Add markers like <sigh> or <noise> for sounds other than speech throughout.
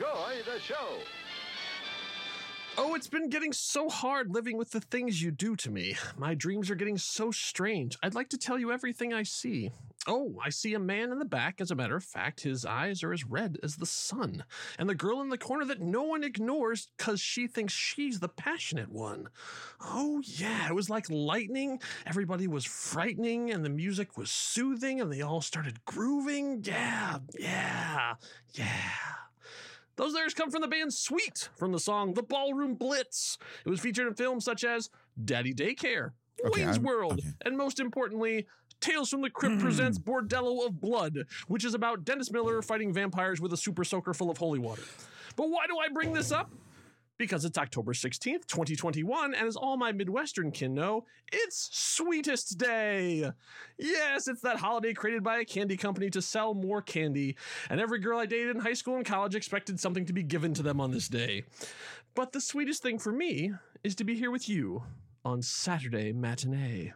Enjoy the show. Oh, it's been getting so hard living with the things you do to me. My dreams are getting so strange. I'd like to tell you everything I see. Oh, I see a man in the back. As a matter of fact, his eyes are as red as the sun. And the girl in the corner that no one ignores because she thinks she's the passionate one. Oh, yeah, it was like lightning. Everybody was frightening, and the music was soothing, and they all started grooving. Yeah, yeah, yeah. Those lyrics come from the band Sweet from the song The Ballroom Blitz. It was featured in films such as Daddy Daycare, Okay, Wayne's I'm- World, okay. and most importantly, Tales from the Crypt hmm. presents Bordello of Blood, which is about Dennis Miller fighting vampires with a super soaker full of holy water. But why do I bring this up? Because it's October 16th, 2021, and as all my Midwestern kin know, it's Sweetest Day. Yes, it's that holiday created by a candy company to sell more candy, and every girl I dated in high school and college expected something to be given to them on this day. But the sweetest thing for me is to be here with you on Saturday matinee.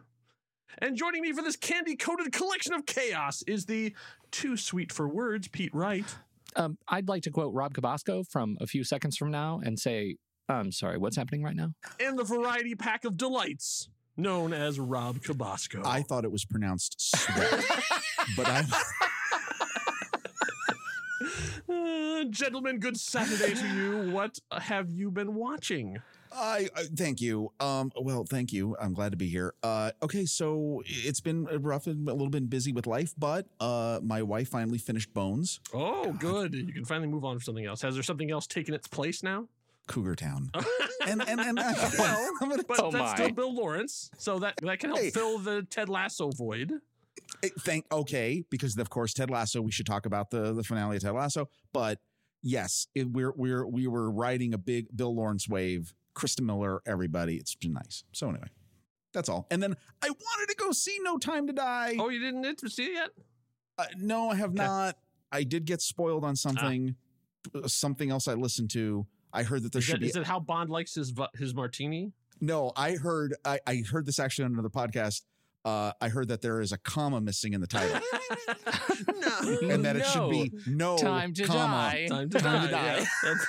And joining me for this candy coated collection of chaos is the too sweet for words Pete Wright. Um, I'd like to quote Rob Cabasco from a few seconds from now and say, I'm sorry, what's happening right now? and the variety pack of delights known as Rob Cabasco. I thought it was pronounced sweat, <laughs> but I. and <laughs> gentlemen, good Saturday to you. What have you been watching? I uh, thank you. Um, well, thank you. I'm glad to be here. Uh, okay, so it's been rough and a little bit busy with life, but uh, my wife finally finished Bones, Oh, good. You can finally move on to something else. Has there something else taken its place now? Cougar Town, <laughs> and and and I, Well, <laughs> I'm gonna But Oh, that's still. Bill Lawrence, so that that can help Hey. fill the Ted Lasso void. Eh, thank okay because of course Ted Lasso. We should talk about the the finale of Ted Lasso, but yes, it, we're we're we were riding a big Bill Lawrence wave. Christa Miller, everybody. It's been nice. So anyway, that's all. And then I wanted to go see No Time to Die. Oh, you didn't see it yet? Uh, no, I have Okay. not. I did get spoiled on something. uh, Something else I listened to. I heard that there Is should it, be is it how Bond likes his his martini? no. I heard I, I heard this actually on another podcast. Uh, I heard that there is a comma missing in the title, no. <laughs> and that it should be no Time to comma. die. Time to Time die. to die. yeah. That's,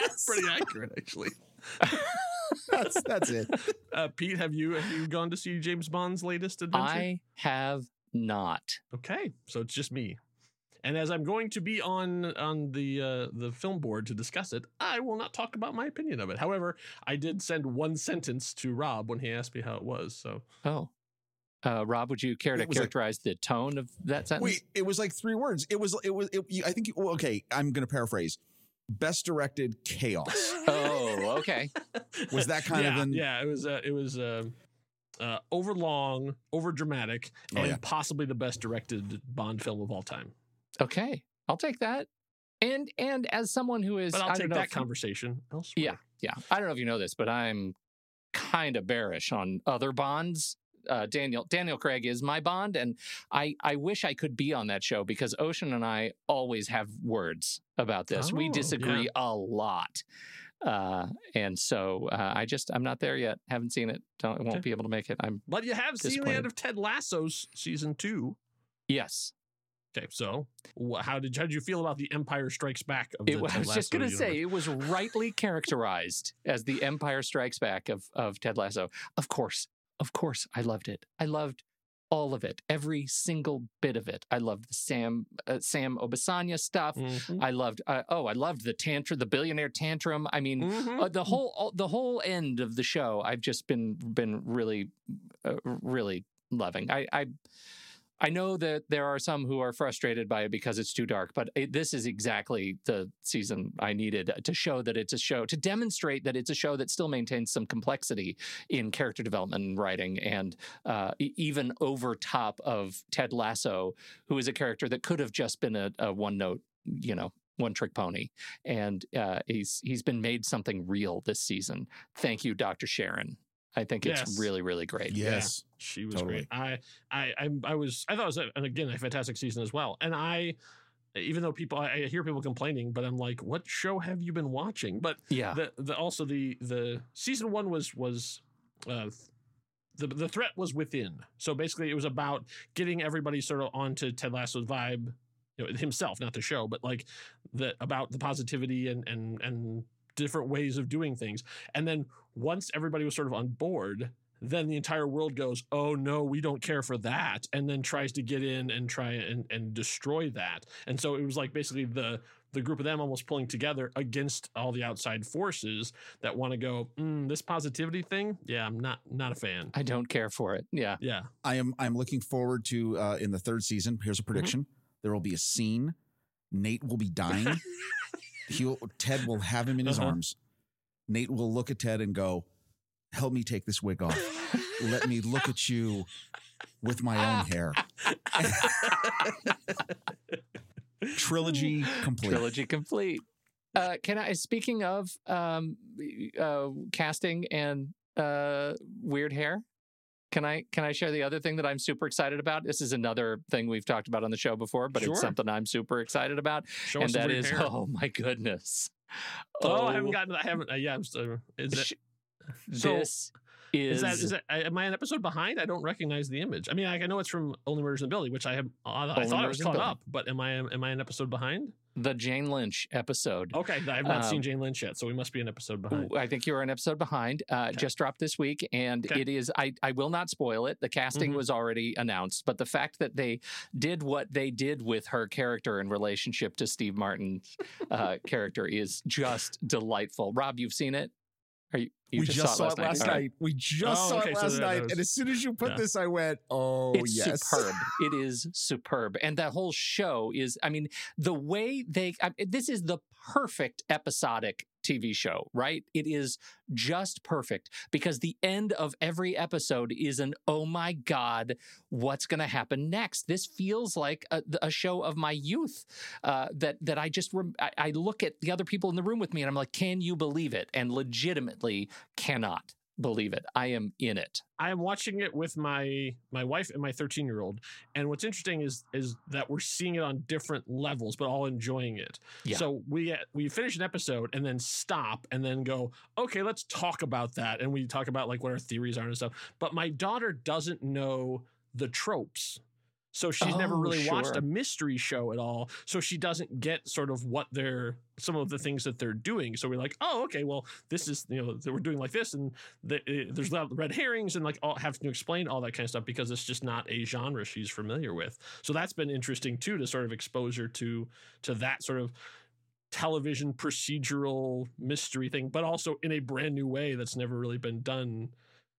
that's pretty accurate, actually. <laughs> That's that's it. Uh, Pete, have you have you gone to see James Bond's latest adventure? I have not. Okay, so it's just me. And as I'm going to be on on the uh, the film board to discuss it, I will not talk about my opinion of it. However, I did send one sentence to Rob when he asked me how it was. So Oh. Uh, Rob, would you care to It was like- characterize the tone of that sentence? Wait, it was like three words. It was it was. It, I think. well, Okay, I'm going to paraphrase. Best directed chaos <laughs> Oh, okay. was that kind yeah, of an yeah, it was uh, it was uh, uh, over long, over dramatic, Oh, and yeah. possibly the best directed Bond film of all time. Okay. I'll take that. And and as someone who is But I'll I don't take know that conversation elsewhere. Yeah, yeah. I don't know if you know this, but I'm kind of bearish on other bonds. Uh, Daniel Daniel Craig is my bond, and I I wish I could be on that show because Ocean and I always have words about this. we Oh, disagree a lot, uh, and so uh, I just I'm not there yet. Haven't seen it. Don't won't Okay. be able to make it. I'm But you have seen the end of Ted Lasso's season two. yes. Okay, so how did how did you feel about the Empire Strikes Back? Of It, the was- I was just going to say it was rightly characterized as the Empire Strikes Back of of Ted Lasso. Of course, of course, I loved it. I loved all of it, every single bit of it. I loved the Sam uh, Sam Obisanya stuff. Mhm. I loved. Uh, oh, I loved the tantrum, the billionaire tantrum. I mean, Mhm. uh, the whole all, the whole end of the show. I've just been been really, uh, really loving. I. I I know that there are some who are frustrated by it because it's too dark, but it, this is exactly the season I needed to show that it's a show, to demonstrate that it's a show that still maintains some complexity in character development and writing, and uh, even over top of Ted Lasso, who is a character that could have just been a, a one note, you know, one trick pony, and uh, he's he's been made something real this season. Thank you, Dr. Sharon. I think it's really, really great. yes. She was Totally. great. I, I, I, I was. I thought it was, a, again, a fantastic season as well. And I, even though people, I, I hear people complaining, but I'm like, what show have you been watching? But Yeah. the, the also the the season one was was. Uh, the, the threat was within. So basically, it was about getting everybody sort of onto Ted Lasso's vibe, you know, himself, not the show, but like the about the positivity and and and different ways of doing things. And then once everybody was sort of on board, then the entire world goes, "Oh no, we don't care for that," and then tries to get in and try and and destroy that. And so it was like basically the the group of them almost pulling together against all the outside forces that want to go, mm, "This positivity thing, yeah, I'm not not a fan." I don't care for it. Yeah. Yeah, I am I'm looking forward to uh, in the third season. Here's a prediction: there will be a scene. Nate will be dying. <laughs> He'll Ted will have him in his Uh-huh. arms. Nate will look at Ted and go, "Help me take this wig off. Let me look at you with my own hair." <laughs> Trilogy complete. trilogy complete. Uh, can I? Speaking of um, uh, casting and uh, weird hair, can I can I share the other thing that I'm super excited about? This is another thing we've talked about on the show before, but Sure. it's something I'm super excited about, show and that is <laughs> oh my goodness. Oh, I haven't oh. gotten. I haven't. Uh, yeah, I'm still, uh, is it? sh- so- this is, Is that is that am I an episode behind? I don't recognize the image. I mean, I, I know it's from Only Murders in the Building, which I have. Uh, I Only thought I was caught up, but am I am I an episode behind? The Jane Lynch episode. Okay, I've not seen Um, Jane Lynch yet, so we must be an episode behind. I think you're an episode behind. Uh, Just dropped this week, and Okay. it is. I I will not spoil it. The casting Mhm. was already announced, but the fact that they did what they did with her character in relationship to Steve Martin's uh, character is just delightful. Rob, you've seen it? Are you? you we just, saw it last All night. right. We just Oh, saw okay, it last there- night, was- and as soon as you put yeah. this, I went, "Oh it's yes, superb. It is superb, and that whole show is. I mean, the way they. I, this is the perfect episodic TV show, right? It is just perfect because the end of every episode is an oh my god, what's going to happen next? This feels like a, a show of my youth uh, that that I just rem- I, I look at the other people in the room with me and I'm like, can you believe it? And legitimately cannot believe it. I am in it. I am watching it with my my wife and my 13 year old, and what's interesting is is that we're seeing it on different levels, but all enjoying it. Yeah. So we we finish an episode and then stop and then go, okay, let's talk about that, and we talk about like what our theories are and stuff. But my daughter doesn't know the tropes. So she's never Oh, really watched a mystery show at all. So she doesn't get sort of what they're some of the things that they're doing. So we're like, oh, okay, well, this is you know that we're doing like this, and the, eh, there's a lot of red herrings, and like all having to explain all that kind of stuff because it's just not a genre she's familiar with. So that's been interesting too to sort of expose her to to that sort of television procedural mystery thing, but also in a brand new way that's never really been done.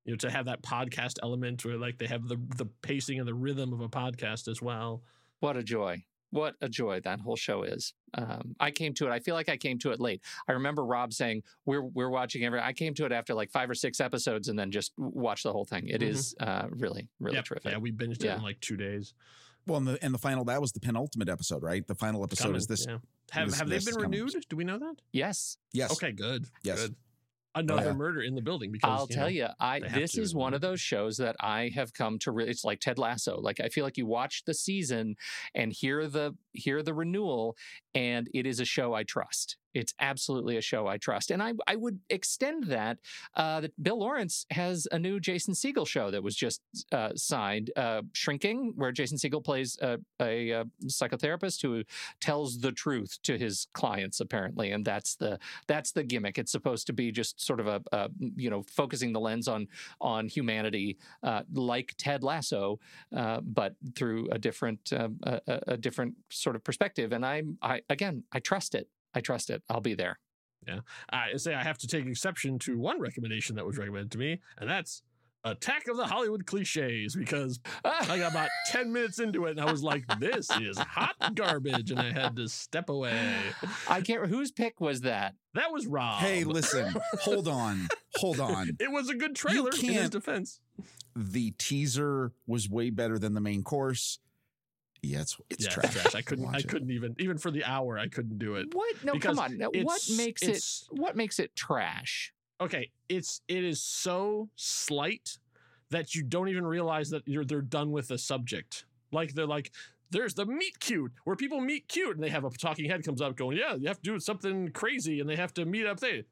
You know, to have that podcast element where like they have the the pacing and the rhythm of a podcast as well. What a joy. What a joy that whole show is. Um, I came to it. I feel like I came to it late. I remember Rob saying we're we're watching every. I came to it after like five or six episodes and then just watched the whole thing. It Mhm. is uh, really really Yep. terrific. Yeah, we binged it in like two days. Well, and the and the final that was the penultimate episode, right? The final episode Coming, is this. yeah. Have this- have they been is coming. renewed? Do we know that? Yes, Yes. Okay, good. Yes. Good. Oh, another yeah. murder in the building because I'll tell know, you. I this to, is one of those shows that I have come to. Re- it's like Ted Lasso. Like I feel like you watch the season and hear the hear the renewal, and it is a show I trust. It's absolutely a show I trust, and I I would extend that. Uh, that Bill Lawrence has a new Jason Segel show that was just uh, signed, uh, Shrinking, where Jason Segel plays a, a, uh psychotherapist who tells the truth to his clients, apparently, and that's the that's the gimmick. It's supposed to be just sort of a, a you know focusing the lens on on humanity, uh, like Ted Lasso, uh, but through a different a, a- a different sort of perspective. And I'm I again I trust it. I trust it. I'll be there. Yeah. I say I have to take exception to one recommendation that was recommended to me, and that's Attack of the Hollywood Cliches, because I got about <laughs> 10 minutes into it and I was like, this is hot garbage, and I had to step away. I can't. Whose pick was that? That was Rob. Hey, listen, hold on, hold on. <laughs> It was a good trailer in his defense. The teaser was way better than the main course. Yeah, it's it's yeah, trash. it's trash. I couldn't. I couldn't even even for the hour. I couldn't do it. What? No, come on. What makes it? What makes it trash? okay, it's it is so slight that you don't even realize that you're they're done with the subject. Like they're like, there's the meet cute where people meet cute and they have a talking head comes up going, yeah, you have to do something crazy and they have to meet up there.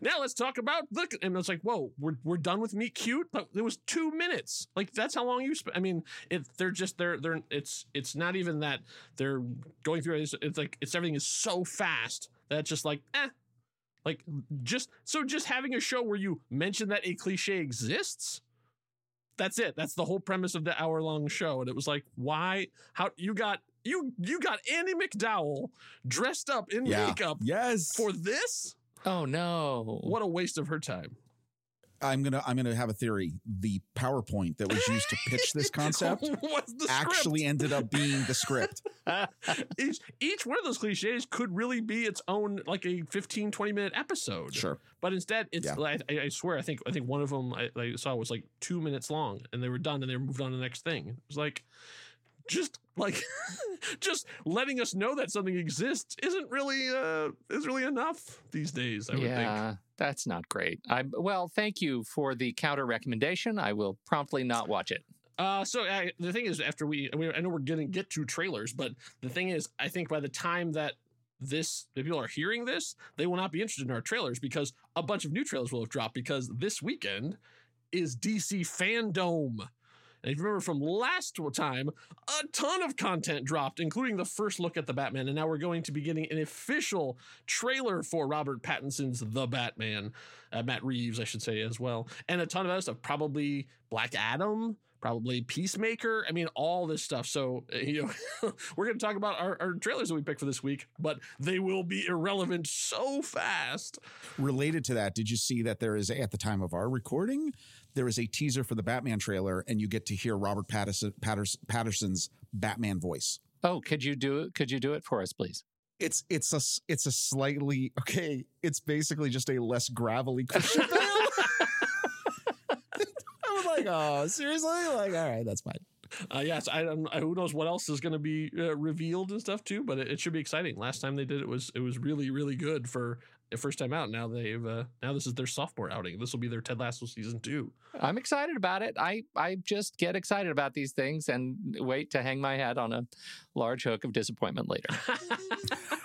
Now let's talk about the and it's like, whoa, we're we're done with meet cute. But it was two minutes. Like that's how long you spent. I mean, it they're just they're they're it's it's not even that they're going through it. It's, it's like it's everything is so fast that it's just like eh. Like just so just having a show where you mention that a cliche exists. That's it. That's the whole premise of the hour long show. And it was like, why? How you got you you got Andie MacDowell dressed up in Yeah. makeup Yes. for this? Oh no! What a waste of her time. I'm gonna I'm gonna have a theory. The PowerPoint that was used to pitch this <laughs> concept <laughs> actually ended up being the script. script? <laughs> each each one of those cliches could really be its own like a 15 20 minute episode. Sure. But instead, it's Yeah. like I, I swear I think I think one of them I, I saw was like two minutes long, and they were done, and they moved on to the next thing. It was like just like <laughs> just letting us know that something exists isn't really uh is really enough these days. I would think. yeah, that's not great. I well, thank you for the counter recommendation. I will promptly not watch it. Uh, so I, the thing is, after we, I, I know we're going to get to trailers, but the thing is, I think by the time that this that people are hearing this, they will not be interested in our trailers because a bunch of new trailers will have dropped because this weekend is DC FanDome. And if you remember from last time, a ton of content dropped, including the first look at the Batman. And now we're going to be getting an official trailer for Robert Pattinson's The Batman, uh, Matt Reeves, I should say, as well. And a ton of other stuff, probably Black Adam. Probably Peacemaker. I mean, all this stuff. So, uh, <laughs> you know, <laughs> we're going to talk about our, our trailers that we picked for this week, but they will be irrelevant so fast. Related to that, did you see that there is at the time of our recording, there is a teaser for the Batman trailer, and you get to hear Robert Patterson, Patters, Patterson's Batman voice. Oh, could you do it? Could you do it for us, please? It's it's a it's a slightly okay. It's basically just a less gravelly Christian Bale. I was <laughs> like, oh, seriously? Like, all right, that's fine. Uh, yes, I don't. I- Who knows what else is going to be uh, revealed and stuff too, but it, it should be exciting. Last time they did it was it was really really good for the first time out. Now they've uh, now this is their sophomore outing. This will be their Ted Lasso season two. I'm excited about it. I I just get excited about these things and wait to hang my head on a large hook of disappointment later. <laughs>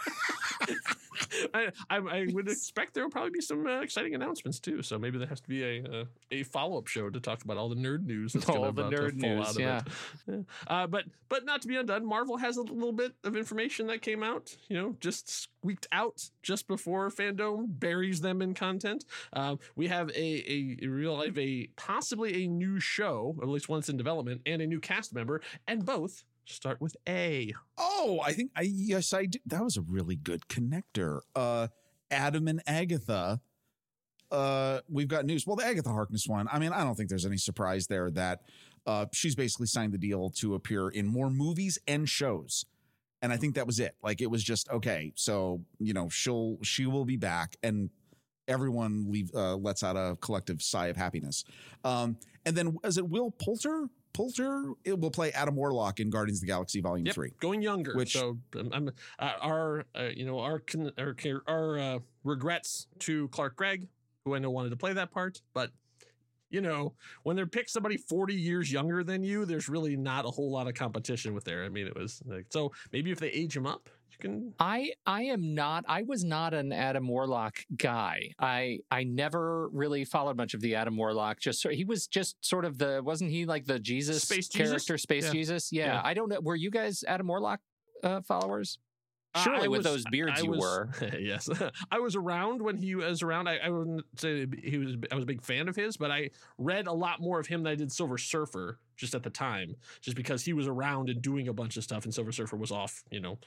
I, I, I would expect there will probably be some uh, exciting announcements too. So maybe there has to be a uh, a follow up show to talk about all the nerd news. That's All the nerd news, yeah. <laughs> Yeah. Uh, but but not to be undone, Marvel has a little bit of information that came out. You know, just squeaked out just before FanDome buries them in content. Uh, we have a a, a real life a possibly a new show, or at least one that's in development, and a new cast member, and both start with A. Oh, I think I yes, I did. That was a really good connector. Uh Adam and Agatha. Uh we've got news. Well, the Agatha Harkness one. I mean, I don't think there's any surprise there that uh she's basically signed the deal to appear in more movies and shows. And I think that was it. Like it was just okay. So, you know, she'll she will be back and everyone leave uh lets out a collective sigh of happiness. Um and then is it Will Poulter? Poulter it will play Adam Warlock in Guardians of the Galaxy Volume Yep, 3. going younger. Which- so um, I'm uh, our uh, you know our con- our our uh, regrets to Clark Gregg, who I know wanted to play that part, but you know when they're pick somebody 40 years younger than you, there's really not a whole lot of competition with there. I mean, it was like so maybe if they age him up, can. I I am not I was not an Adam Warlock guy. I I never really followed much of the Adam Warlock. Just so, he was just sort of the wasn't he like the Jesus Space Jesus? character, Space Yeah. Jesus? Yeah. Yeah. I don't know. Were you guys Adam Warlock uh, followers? Surely I with was- those beards I you was- were. <laughs> yes, <laughs> I was around when he was around. I, I wouldn't say he was. I was a big fan of his, but I read a lot more of him than I did Silver Surfer just at the time, just because he was around and doing a bunch of stuff, and Silver Surfer was off, you know,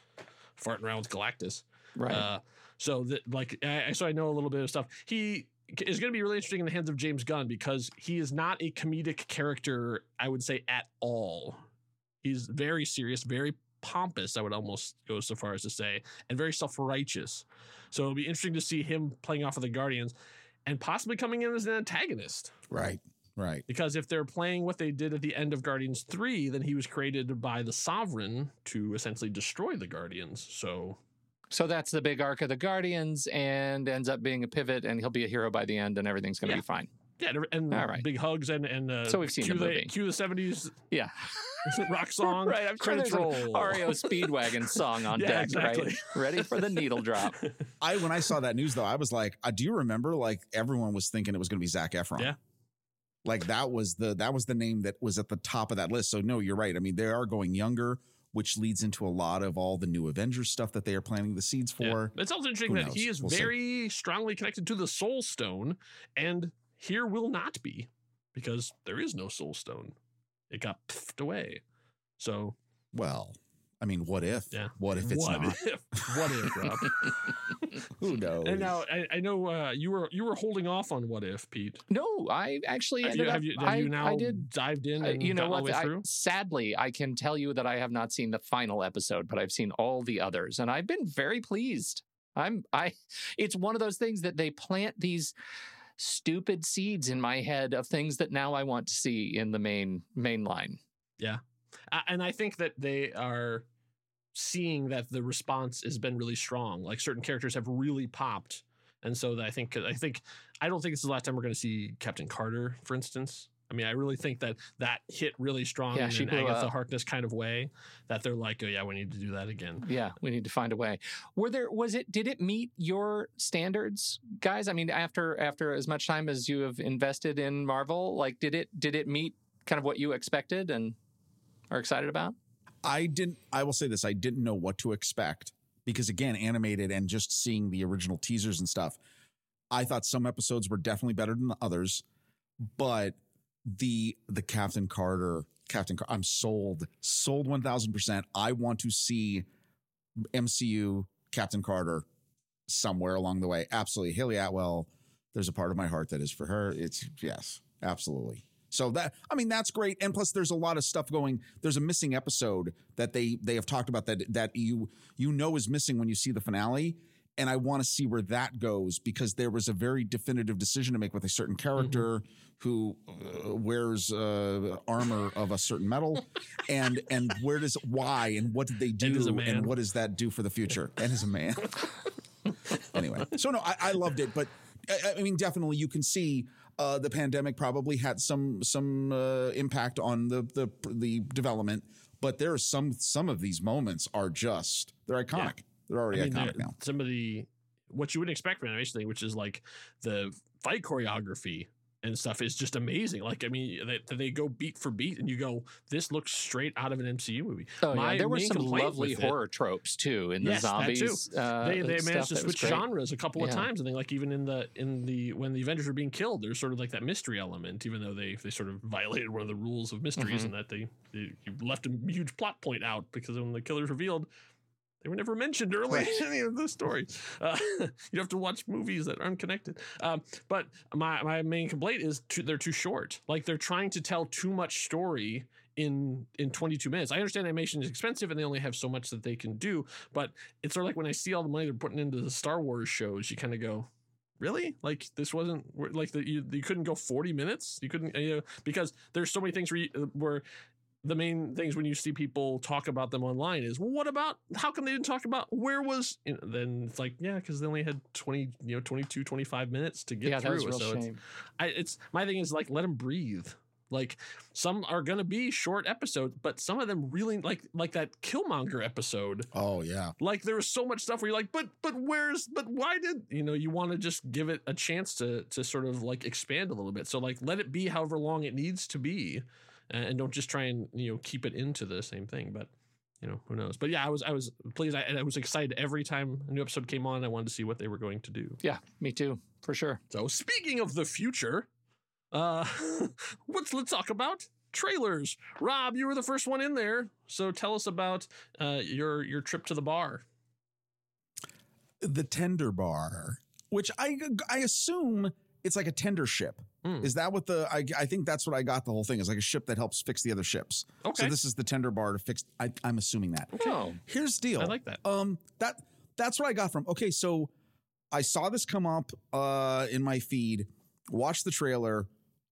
farting around with Galactus. Right. Uh, so that like, I, I- so I know a little bit of stuff. He is going to be really interesting in the hands of James Gunn because he is not a comedic character. I would say at all. He's very serious, very pompous. I would almost go so far as to say, and very self righteous. So it'll be interesting to see him playing off of the Guardians, and possibly coming in as an antagonist. Right. Right. Because if they're playing what they did at the end of Guardians 3, then he was created by the Sovereign to essentially destroy the Guardians. So so that's the big arc of the Guardians, and ends up being a pivot, and he'll be a hero by the end, and everything's going to Yeah. be fine. yeah, and- and All right. big hugs and and uh, So we've seen cue the movie. cue the seventies Yeah. <laughs> rock <laughs> song, right. I'm sure credits there's an roll. REO Speedwagon <laughs> song on Yeah, deck, exactly. right? Ready for the needle drop. I when I saw that news though, I was like, uh, do you remember? Like everyone was thinking it was going to be Zac Efron. Yeah. Like that was the that was the name that was at the top of that list. So no, you're right. I mean, they are going younger, which leads into a lot of all the new Avengers stuff that they are planting the seeds Yeah. for. It's also interesting Who that he is We'll see. very strongly connected to the Soul Stone, and here will not be because there is no Soul Stone. It got piffed away. So Well, I mean, what if? Yeah. What if it's what not? if? <laughs> What if, Rob? <laughs> Who knows? and now I, I know uh, you were you were holding off on what if, Pete. No, I actually Have you, up. have you, have I, you now I did dived in Uh, you know gotten all what? the way I, sadly, I can tell you that I have not seen the final episode, but I've seen all the others, and I've been very pleased. I'm I. <laughs> It's one of those things that they plant these stupid seeds in my head of things that now I want to see in the main main line. Uh, and I think that they are seeing that the response has been really strong. Like certain characters have really popped, and so that I think I think I don't think this is the last time we're going to see Captain Carter, for instance. I mean, I really think that that hit really strong Yeah, in an Agatha up. Harkness kind of way. That they're like, oh yeah, we need to do that again. Yeah, we need to find a way. Were there was it did it meet your standards, guys? I mean, after after as much time as you have invested in Marvel, like did it did it meet kind of what you expected and are excited about? I didn't. I will say this: I didn't know what to expect because, again, animated and just seeing the original teasers and stuff, I thought some episodes were definitely better than the others. But the the Captain Carter, Captain, Car- I'm sold, sold one thousand percent. I want to see MCU Captain Carter somewhere along the way. Absolutely, Hayley Atwell. There's a part of my heart that is for her. It's yes, absolutely. So that I mean that's great, and plus there's a lot of stuff going. There's a missing episode that they they have talked about that that you you know is missing when you see the finale, and I want to see where that goes because there was a very definitive decision to make with a certain character who uh, wears uh, armor of a certain metal, and and where does why and what did they do And and what does that do for the future? And as a man. <laughs> anyway, so no, I, I loved it, but I, I mean, definitely you can see uh, the pandemic probably had some some uh, impact on the the the development, but there are some some of these moments are just they're iconic. They're already I mean, iconic now. some of the what you wouldn't expect from animation thing, which is like the fight choreography and stuff, is just amazing. Like, I mean, they, they go beat for beat, and you go, "This looks straight out of an MCU movie." Oh yeah, there were some lovely with it- horror tropes too in the Yes, zombies. Uh, they they managed to switch genres a couple of times. I think like even in the in the when the Avengers were being killed, there's sort of like that mystery element, even though they they sort of violated one of the rules of mysteries Mhm. and that they, they left a huge plot point out because when the killers revealed. They were never mentioned early in any of the stories. Uh, <laughs> you have to watch movies that aren't connected. Um, but my, my main complaint is too, they're too short. Like they're trying to tell too much story in in 22 minutes. I understand animation is expensive and they only have so much that they can do, but it's sort of like when I see all the money they're putting into the Star Wars shows, you kind of go, really? Like this wasn't like that you you couldn't go 40 minutes? You couldn't you know because there's so many things where, you, where the main things when you see people talk about them online is well, what about how come they didn't talk about where was you know, then it's like yeah because they only had 20 you know 22 25 minutes to get Yeah, that through was a real so it's. I, it's my thing is like let them breathe. Like some are gonna be short episodes but some of them really like like that killmonger episode. Oh yeah, like there was so much stuff where you're like but but where's but why did you know you want to just give it a chance to to sort of like expand a little bit. So like let it be however long it needs to be and, and don't just try and you know keep it into the same thing but you know who knows but yeah i was i was pleased I, and i was excited every time a new episode came on i wanted to see what they were going to do Yeah, me too, for sure. so speaking of the future, uh <laughs> let's let's talk about trailers. Rob, you were the first one in there, so tell us about uh your your trip to the bar. the tender bar, which I I assume it's like a tender ship. Hmm. Is that what the I, I think that's what I got the whole thing is like a ship that helps fix the other ships. Okay. So this is the tender bar to fix. I, I'm assuming that. Oh, Here's the deal. I like that. Um, that that's what I got from. Okay, so I saw this come up uh in my feed. Watched the trailer.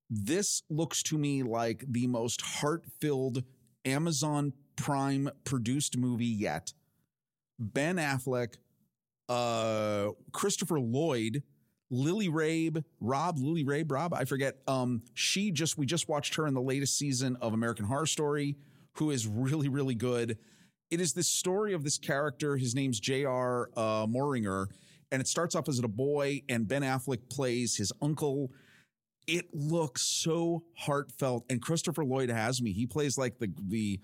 This looks to me like the most heart-filled Amazon Prime produced movie yet. Ben Affleck, uh, Christopher Lloyd, Lily Rabe, Rob, Lily Rabe, Rob, I forget. Um, she just we just watched her in the latest season of American Horror Story, who is really, really good. It is this story of this character. His name's J.R. Uh, Moehringer, and it starts off as a boy, and Ben Affleck plays his uncle. It looks so heartfelt, and Christopher Lloyd has me. He plays like the the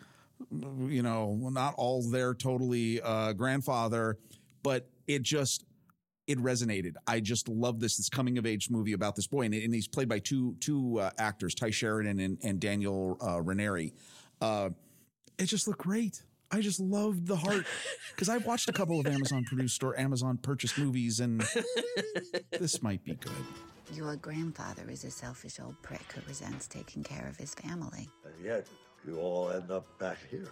you know not all there totally uh, grandfather, but it just it resonated. I just love this this coming of age movie about this boy, and, and he's played by two two uh, actors, Tye Sheridan and, and Daniel uh, Ranieri. Uh, it just looked great. I just loved the heart <laughs> because I've watched a couple of Amazon produced or Amazon purchased movies, and <laughs> this might be good. Your grandfather is a selfish old prick who resents taking care of his family. And yet, you all end up back here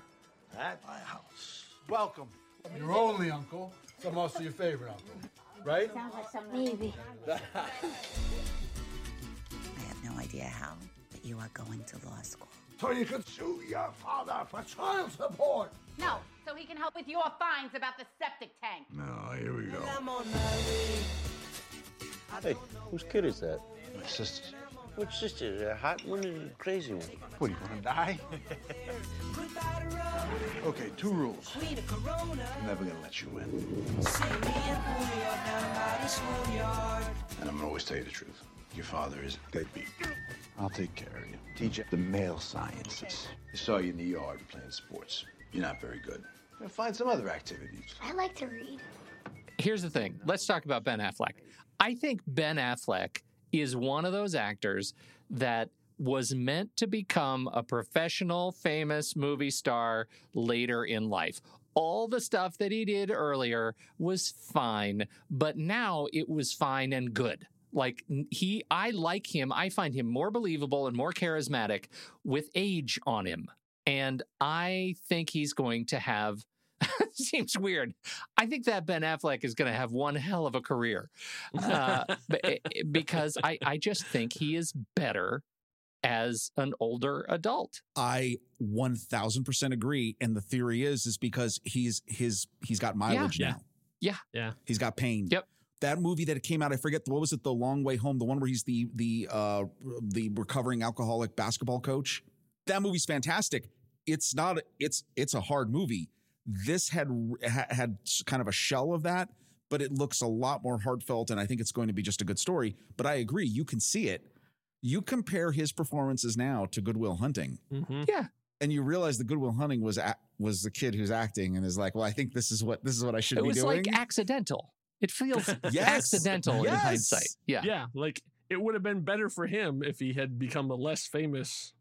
at my house. Welcome. Your only uncle, so also your favorite uncle, right? Sounds like some maybe. <laughs> I have no idea how, but you are going to law school. So you can sue your father for child support. No, so he can help with your fines about the septic tank. No, here we go. Hey, whose kid is that? My sister's. Which sister? The hot one or the crazy one? What, are you gonna die? Okay, two rules. I'm never gonna let you in. And I'm gonna always tell you the truth. Your father is deadbeat. I'll take care of you. Teach you the male sciences. I saw you in the yard playing sports. You're not very good. Now find some other activities. I like to read. Here's the thing. Let's talk about Ben Affleck. I think Ben Affleck is one of those actors that was meant to become a professional, famous movie star later in life. All the stuff that he did earlier was fine, but now it was fine and good. Like he, I like him. I find him more believable and more charismatic with age on him. And I think he's going to have <laughs> seems weird. I think that Ben Affleck is going to have one hell of a career uh, <laughs> because I, I just think he is better as an older adult. I 1000% agree and the theory is is because he's his he's got mileage Yeah. now. Yeah. Yeah. He's got pain. Yep. That movie that came out, I forget what was it, The Long Way Home, the one where he's the the uh the recovering alcoholic basketball coach. That movie's fantastic. It's not it's it's a hard movie. This had ha- had kind of a shell of that, but it looks a lot more heartfelt and I think it's going to be just a good story. But I agree, you can see it. You compare his performances now to Good Will Hunting. Mm-hmm. Yeah. And you realize the Good Will Hunting was a- was the kid who's acting and is like, well, I think this is what this is what I should It be doing. It was like accidental. It feels <laughs> Yes. accidental in hindsight. Yeah. Yeah, like it would have been better for him if he had become less famous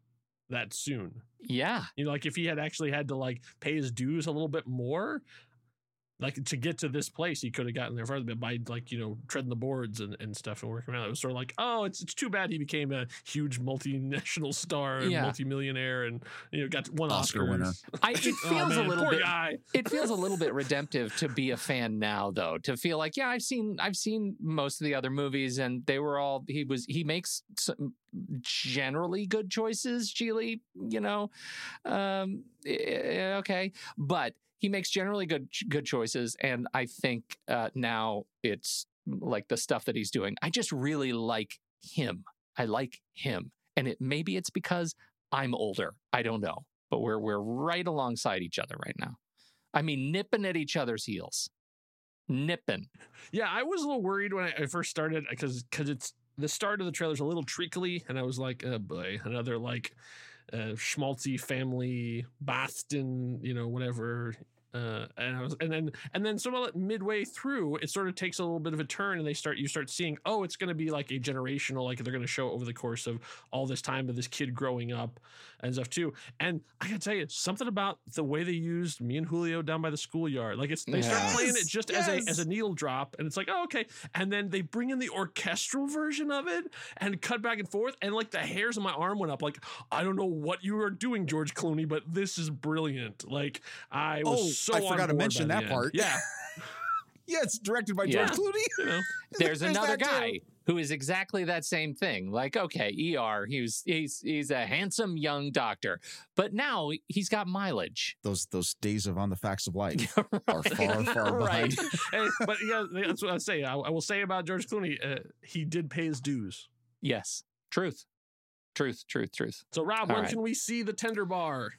that soon. Yeah. You know, like if he had actually had to like pay his dues a little bit more, like to get to this place, he could have gotten there further but by like, you know, treading the boards and, and stuff and working around. It was sort of like, oh, it's it's too bad he became a huge multinational <laughs> star and Yeah. multimillionaire and you know got one Oscar Oscars. winner. I, it <laughs> feels Oh, a little bit. guy. It feels a little bit <laughs> redemptive to be a fan now, though. To feel like, yeah, I've seen, I've seen most of the other movies, and they were all. He was. He makes some generally good choices. Gigli, you know, um, eh, okay, but he makes generally good good choices, and I think uh, now it's like the stuff that he's doing. I just really like him. I like him, and it maybe it's because I'm older. I don't know, but we're we're right alongside each other right now. I mean, nipping at each other's heels, nipping. Yeah, I was a little worried when I first started because because it's the start of the trailer's a little treacly, and I was like, oh boy, another like uh, schmaltzy family Boston, you know, whatever. Uh, and I was, and then, and then, sort of like midway through, it sort of takes a little bit of a turn, and they start, you start seeing, oh, it's going to be like a generational, like they're going to show over the course of all this time of this kid growing up and stuff too. And I gotta tell you, something about the way they used me and Julio down by the schoolyard, like it's they start playing it Yes, just as a as a needle drop, and it's like, oh, okay. And then they bring in the orchestral version of it and cut back and forth, and like the hairs on my arm went up. Like, I don't know what you are doing, George Clooney, but this is brilliant. Like, I was Oh, so I on forgot to mention that part. Yeah, <laughs> yeah, it's directed by Yeah. George Clooney. you know, <laughs> There's, There's another that too. guy who is exactly that same thing. Like, okay, ER, he's he's he's a handsome young doctor, but now he's got mileage. Those those days of on the facts of life <laughs> are far far Right. behind. Hey, but yeah, that's what I say. I, I will say about George Clooney, uh, he did pay his dues. Yes, truth, truth, truth, truth. So, Rob, All when right. can we see the Tender Bar?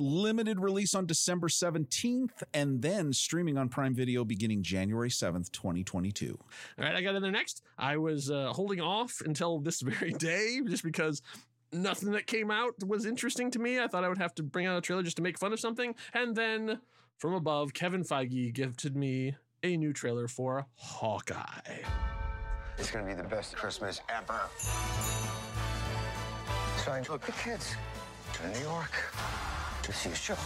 Limited release on December 17th and then streaming on Prime Video beginning January 7th, 2022. All right, I got in there next. I was uh, holding off until this <laughs> very day just because nothing that came out was interesting to me. I thought I would have to bring out a trailer just to make fun of something. And then from above, Kevin Feige gifted me a new trailer for Hawkeye. It's gonna be the best Christmas ever. So I took the kids to New York to see a show.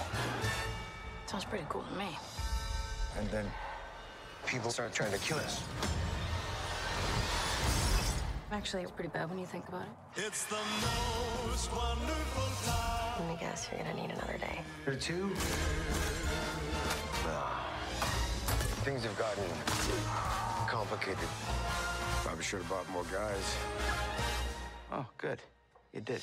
Sounds pretty cool to me. And then people start trying to kill us. Actually, it's pretty bad when you think about it. It's the most wonderful time. Let me guess, you're gonna need another day. Or two. Ah. Things have gotten complicated. Probably should have brought more guys. Oh, good. You did.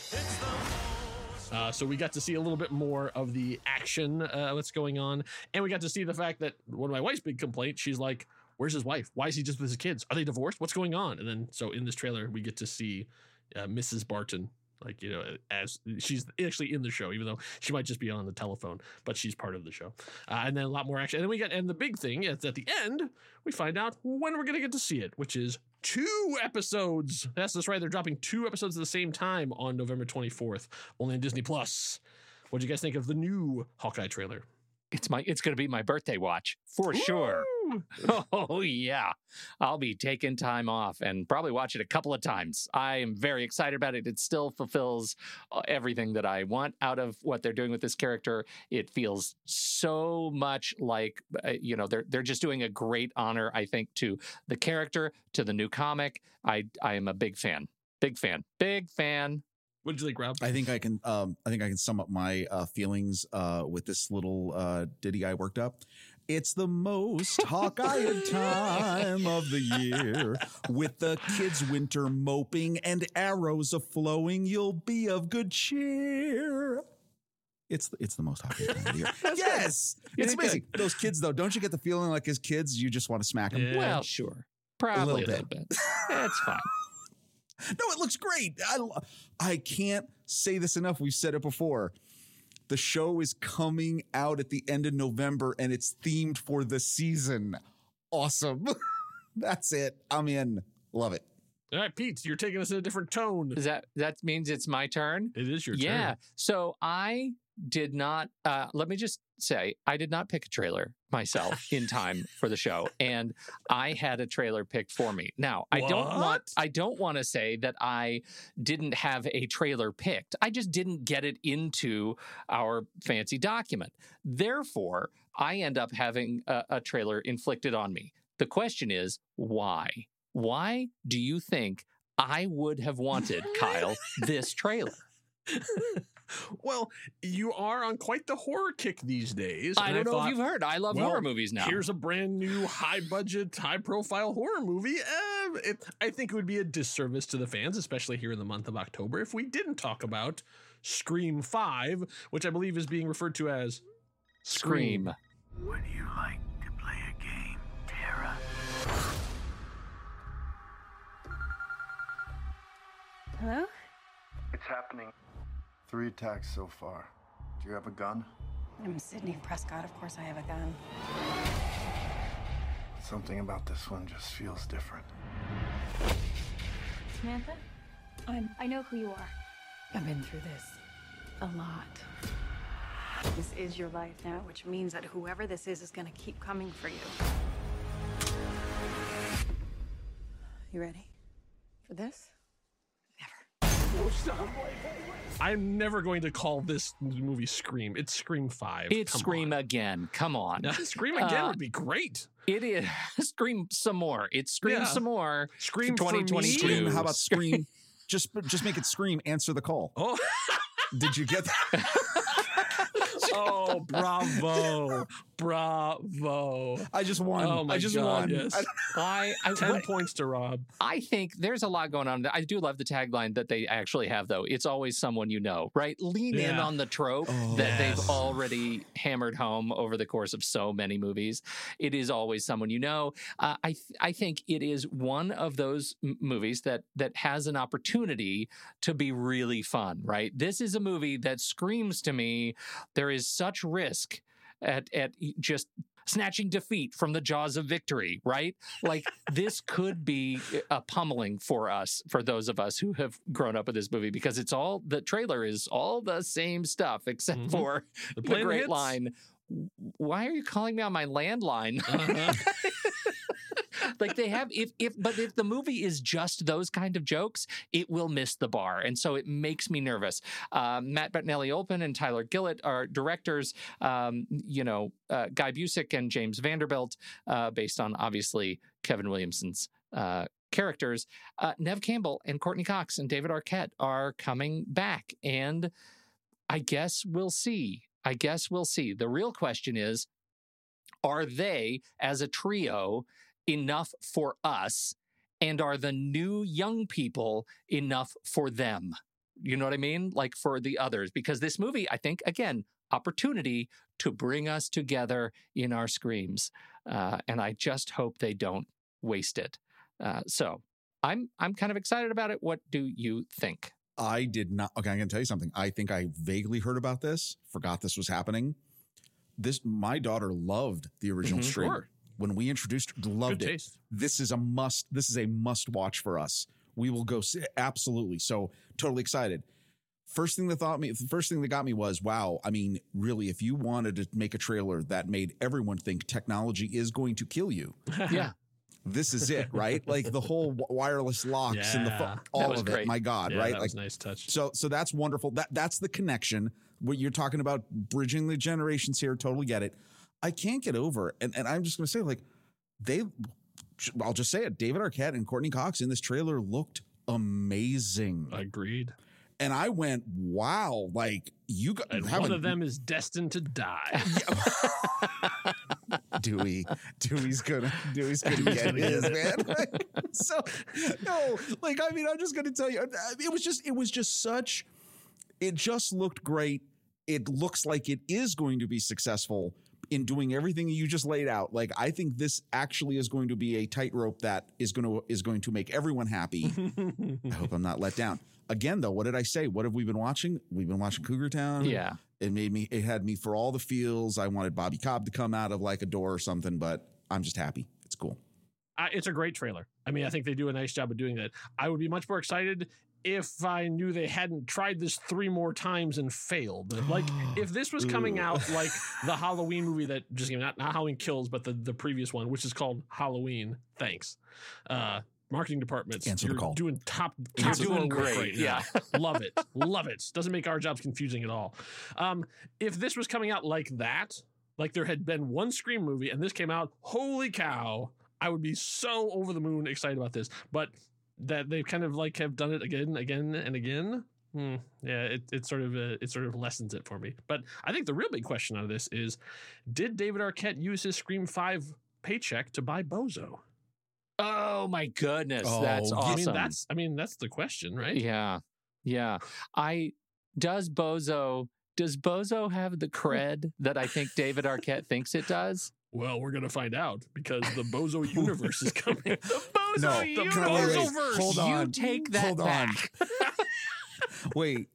Uh, so we got to see a little bit more of the action, uh, what's going on, and we got to see the fact that one of my wife's big complaints. She's like, "Where's his wife? Why is he just with his kids? Are they divorced? What's going on?" And then, so in this trailer, we get to see uh, Mrs. Barton Like, you know, as she's actually in the show, even though she might just be on the telephone, but she's part of the show. Uh, and then a lot more action. And then we get, and the big thing is at the end, we find out when we're going to get to see it, which is two episodes. That's that's right. They're dropping two episodes at the same time on November 24th, only on Disney Plus. What do you guys think of the new Hawkeye trailer? It's my it's going to be my birthday watch for sure. <laughs> Oh yeah. I'll be taking time off and probably watch it a couple of times. I am very excited about it. It still fulfills uh, everything that I want out of what they're doing with this character. It feels so much like uh, you know, they're they're just doing a great honor I think to the character, to the new comic. I I am a big fan. Big fan. Big fan. What did you think, Rob? I think I can. Um, I think I can sum up my uh, feelings uh, with this little uh, ditty I worked up. It's the most <laughs> Hawkeye time of the year. With the kids' winter moping and arrows a flowing, you'll be of good cheer. It's the, it's the most Hawkeye time of the year. <laughs> yes, You it's did amazing. Those kids though, don't you get the feeling like as kids you just want to smack them? Well, sure. Probably a little, little bit. That's fine. <laughs> No, it looks great. I I can't say this enough. We've said it before. The show is coming out at the end of November and it's themed for the season. Awesome. <laughs> That's it. I'm in. Love it. All right, Pete, you're taking us in a different tone. Is that that means it's my turn? It is your yeah. turn. Yeah. So I did not uh let me just say I did not pick a trailer myself in time for the show <laughs> and I had a trailer picked for me. Now, I don't want I don't want to say that I didn't have a trailer picked. I just didn't get it into our fancy document. Therefore, I end up having a, a trailer inflicted on me. The question is, why? Why do you think I would have wanted, Kyle, this trailer? <laughs> <laughs> Well, you are on quite the horror kick these days. I don't know thought, if you've heard. I love well, horror movies now. Here's a brand new, high budget, high profile horror movie. Uh, it, I think it would be a disservice to the fans, especially here in the month of October, if we didn't talk about Scream 5, which I believe is being referred to as Scream. Would you like to play a game, Tara? Hello? It's happening. Three attacks so far. Do you have a gun? I'm Sidney Prescott. Of course I have a gun. Something about this one just feels different. Samantha? I'm, I know who you are. I've been through this a lot. This is your life now, which means that whoever this is is going to keep coming for you. You ready for this? I'm never going to call this movie Scream. It's Scream 5. It's Come Scream again. Come on. on. <laughs> Scream again Uh, would be great. It is <laughs> Scream some more. It's Scream Yeah. some more. Scream for me. 2022. Scream. How about <laughs> scream? just just make it scream. Answer the call. Oh, Did you get that? Oh, <laughs> bravo. Bravo. I just won. Oh my I just God, won. yes. I, I <laughs> 10 what- points to Rob. I think there's a lot going on. I do love the tagline that they actually have, though. It's always someone you know, right? Lean in on the trope Oh, that yes. they've already hammered home over the course of so many movies. It is always someone you know. Uh, I th- I think it is one of those m- movies that that has an opportunity to be really fun, right? This is a movie that screams to me there is such risk at at just snatching defeat from the jaws of victory, right? Like this <laughs> could be a pummeling for us, for those of us who have grown up with this movie, because it's all the trailer is all the same stuff except Mhm. for They're the great hits. line. Why are you calling me on my landline? Uh-huh. <laughs> like they have if if but if the movie is just those kind of jokes it will miss the bar. And so it makes me nervous. Um, matt Bettinelli-Olpin and tyler gillett are directors. Um, you know uh, guy busick and james vanderbilt uh, based on obviously kevin williamson's uh, characters. Uh, neve campbell and courteney cox and david arquette are coming back. And i guess we'll see. I guess we'll see. The real question is are they as a trio enough for us and are the new young people enough for them you know what i mean like for the others because this movie i think again opportunity to bring us together in our screams uh, and i just hope they don't waste it uh, so i'm i'm kind of excited about it what do you think I did not. Okay, I'm going to tell you something. I think I vaguely heard about this, forgot this was happening. This, my daughter loved the original Scream. Sure. When we introduced, loved it. This is a must. This is a must watch for us. We will go see absolutely. So totally excited. First thing that thought me, the first thing that got me was, wow. I mean, really, if you wanted to make a trailer that made everyone think technology is going to kill you, <laughs> Yeah. this is it, right? like the whole wireless locks and the Yeah. phone, all was of it. My God, Yeah, right? that like was a nice touch. so, so that's wonderful. That that's the connection. What you're talking about, bridging the generations here. Totally get it. I can't get over, and and I'm just going to say, like they, I'll just say it. David Arquette and Courteney Cox in this trailer looked amazing, Agreed. and I went, wow, like you got And one of them is destined to die. <laughs> <laughs> Dewey. Dewey's gonna Dewey's gonna get his man. <laughs> so no, like I mean, I'm just gonna tell you, uh, it was just it was just such. It just looked great. It looks like it is going to be successful in doing everything you just laid out. Like I think this actually is going to be a tightrope that is going to is going to make everyone happy. I hope I'm not let down. Again, though, what did I say? What have we been watching? We've been watching Cougar Town. Yeah. It made me, it had me for all the feels. I wanted Bobby Cobb to come out of like a door or something, but I'm just happy. It's cool. I, it's a great trailer. I mean, I think they do a nice job of doing that. I would be much more excited if I knew they hadn't tried this three more times and failed. Like <gasps> if this was coming out like <laughs> the Halloween movie that just came out, not Halloween Kills, but the the previous one, which is called Halloween. Thanks. Uh marketing departments. Answer the you're call. doing top, You're doing great, right now. <laughs> Love it. Love it. Doesn't make our jobs confusing at all. Um, if this was coming out like that, like there had been one Scream movie and this came out, holy cow, I would be so over the moon excited about this. But that they kind of like have done it again, again, and again. Hmm, yeah, it, it sort of uh, it sort of lessens it for me. But I think the real big question out of this is, did David Arquette use his Scream Five paycheck to buy Bozo? Oh my goodness, Oh, that's awesome. I mean, that's I mean that's the question, right? Yeah. Yeah. I does Bozo does Bozo have the cred that I think David Arquette thinks it does? Well, we're gonna find out because the Bozo <laughs> universe is coming. the Bozo No, universe. can I- wait, wait, Bozoverse. hold You take that Hold on. back. <laughs> Wait.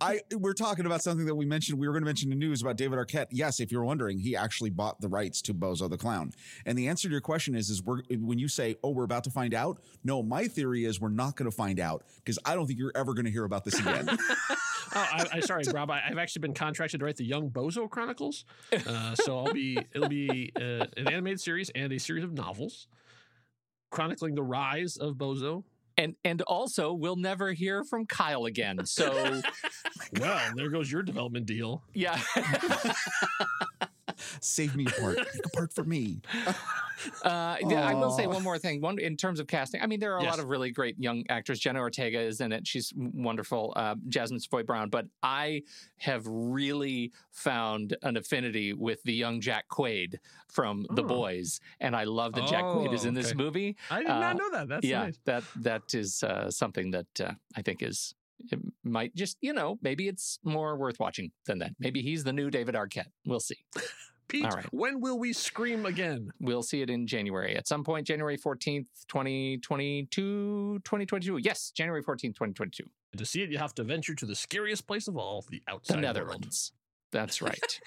I we're talking about something that we mentioned. We were going to mention the news about David Arquette. Yes, if you're wondering, he actually bought the rights to Bozo the Clown. And the answer to your question is: is we're when you say, "Oh, we're about to find out." No, my theory is we're not going to find out because I don't think you're ever going to hear about this again. <laughs> oh, I, I sorry, Rob. I, I've actually been contracted to write the Young Bozo Chronicles. Uh, so I'll be it'll be uh, an animated series and a series of novels chronicling the rise of Bozo. And and also we'll never hear from Kyle again. So <laughs> Well, there goes your development deal. yeah. <laughs> <laughs> Save me a part. Make a part for me. <laughs> Uh, yeah, I will say one more thing. One in terms of casting, I mean, there are a Yes. lot of really great young actors. Jenna Ortega is in it; she's wonderful. Uh, Jasmine Savoy Brown, but I have really found an affinity with the young Jack Quaid from The Oh. Boys, and I love that Jack Quaid is Oh, in this movie. I did Uh, not know that. That's yeah, nice. that that is uh, something that uh, I think is it might just you know maybe it's more worth watching than that. Maybe he's the new David Arquette. We'll see. <laughs> Pete, All right. when will we scream again? We'll see it in January. At some point, January 14th, 2022, 2022. Yes, January 14th, 2022. To see it, you have to venture to the scariest place of all, the The outside world. Netherlands. That's <laughs> right.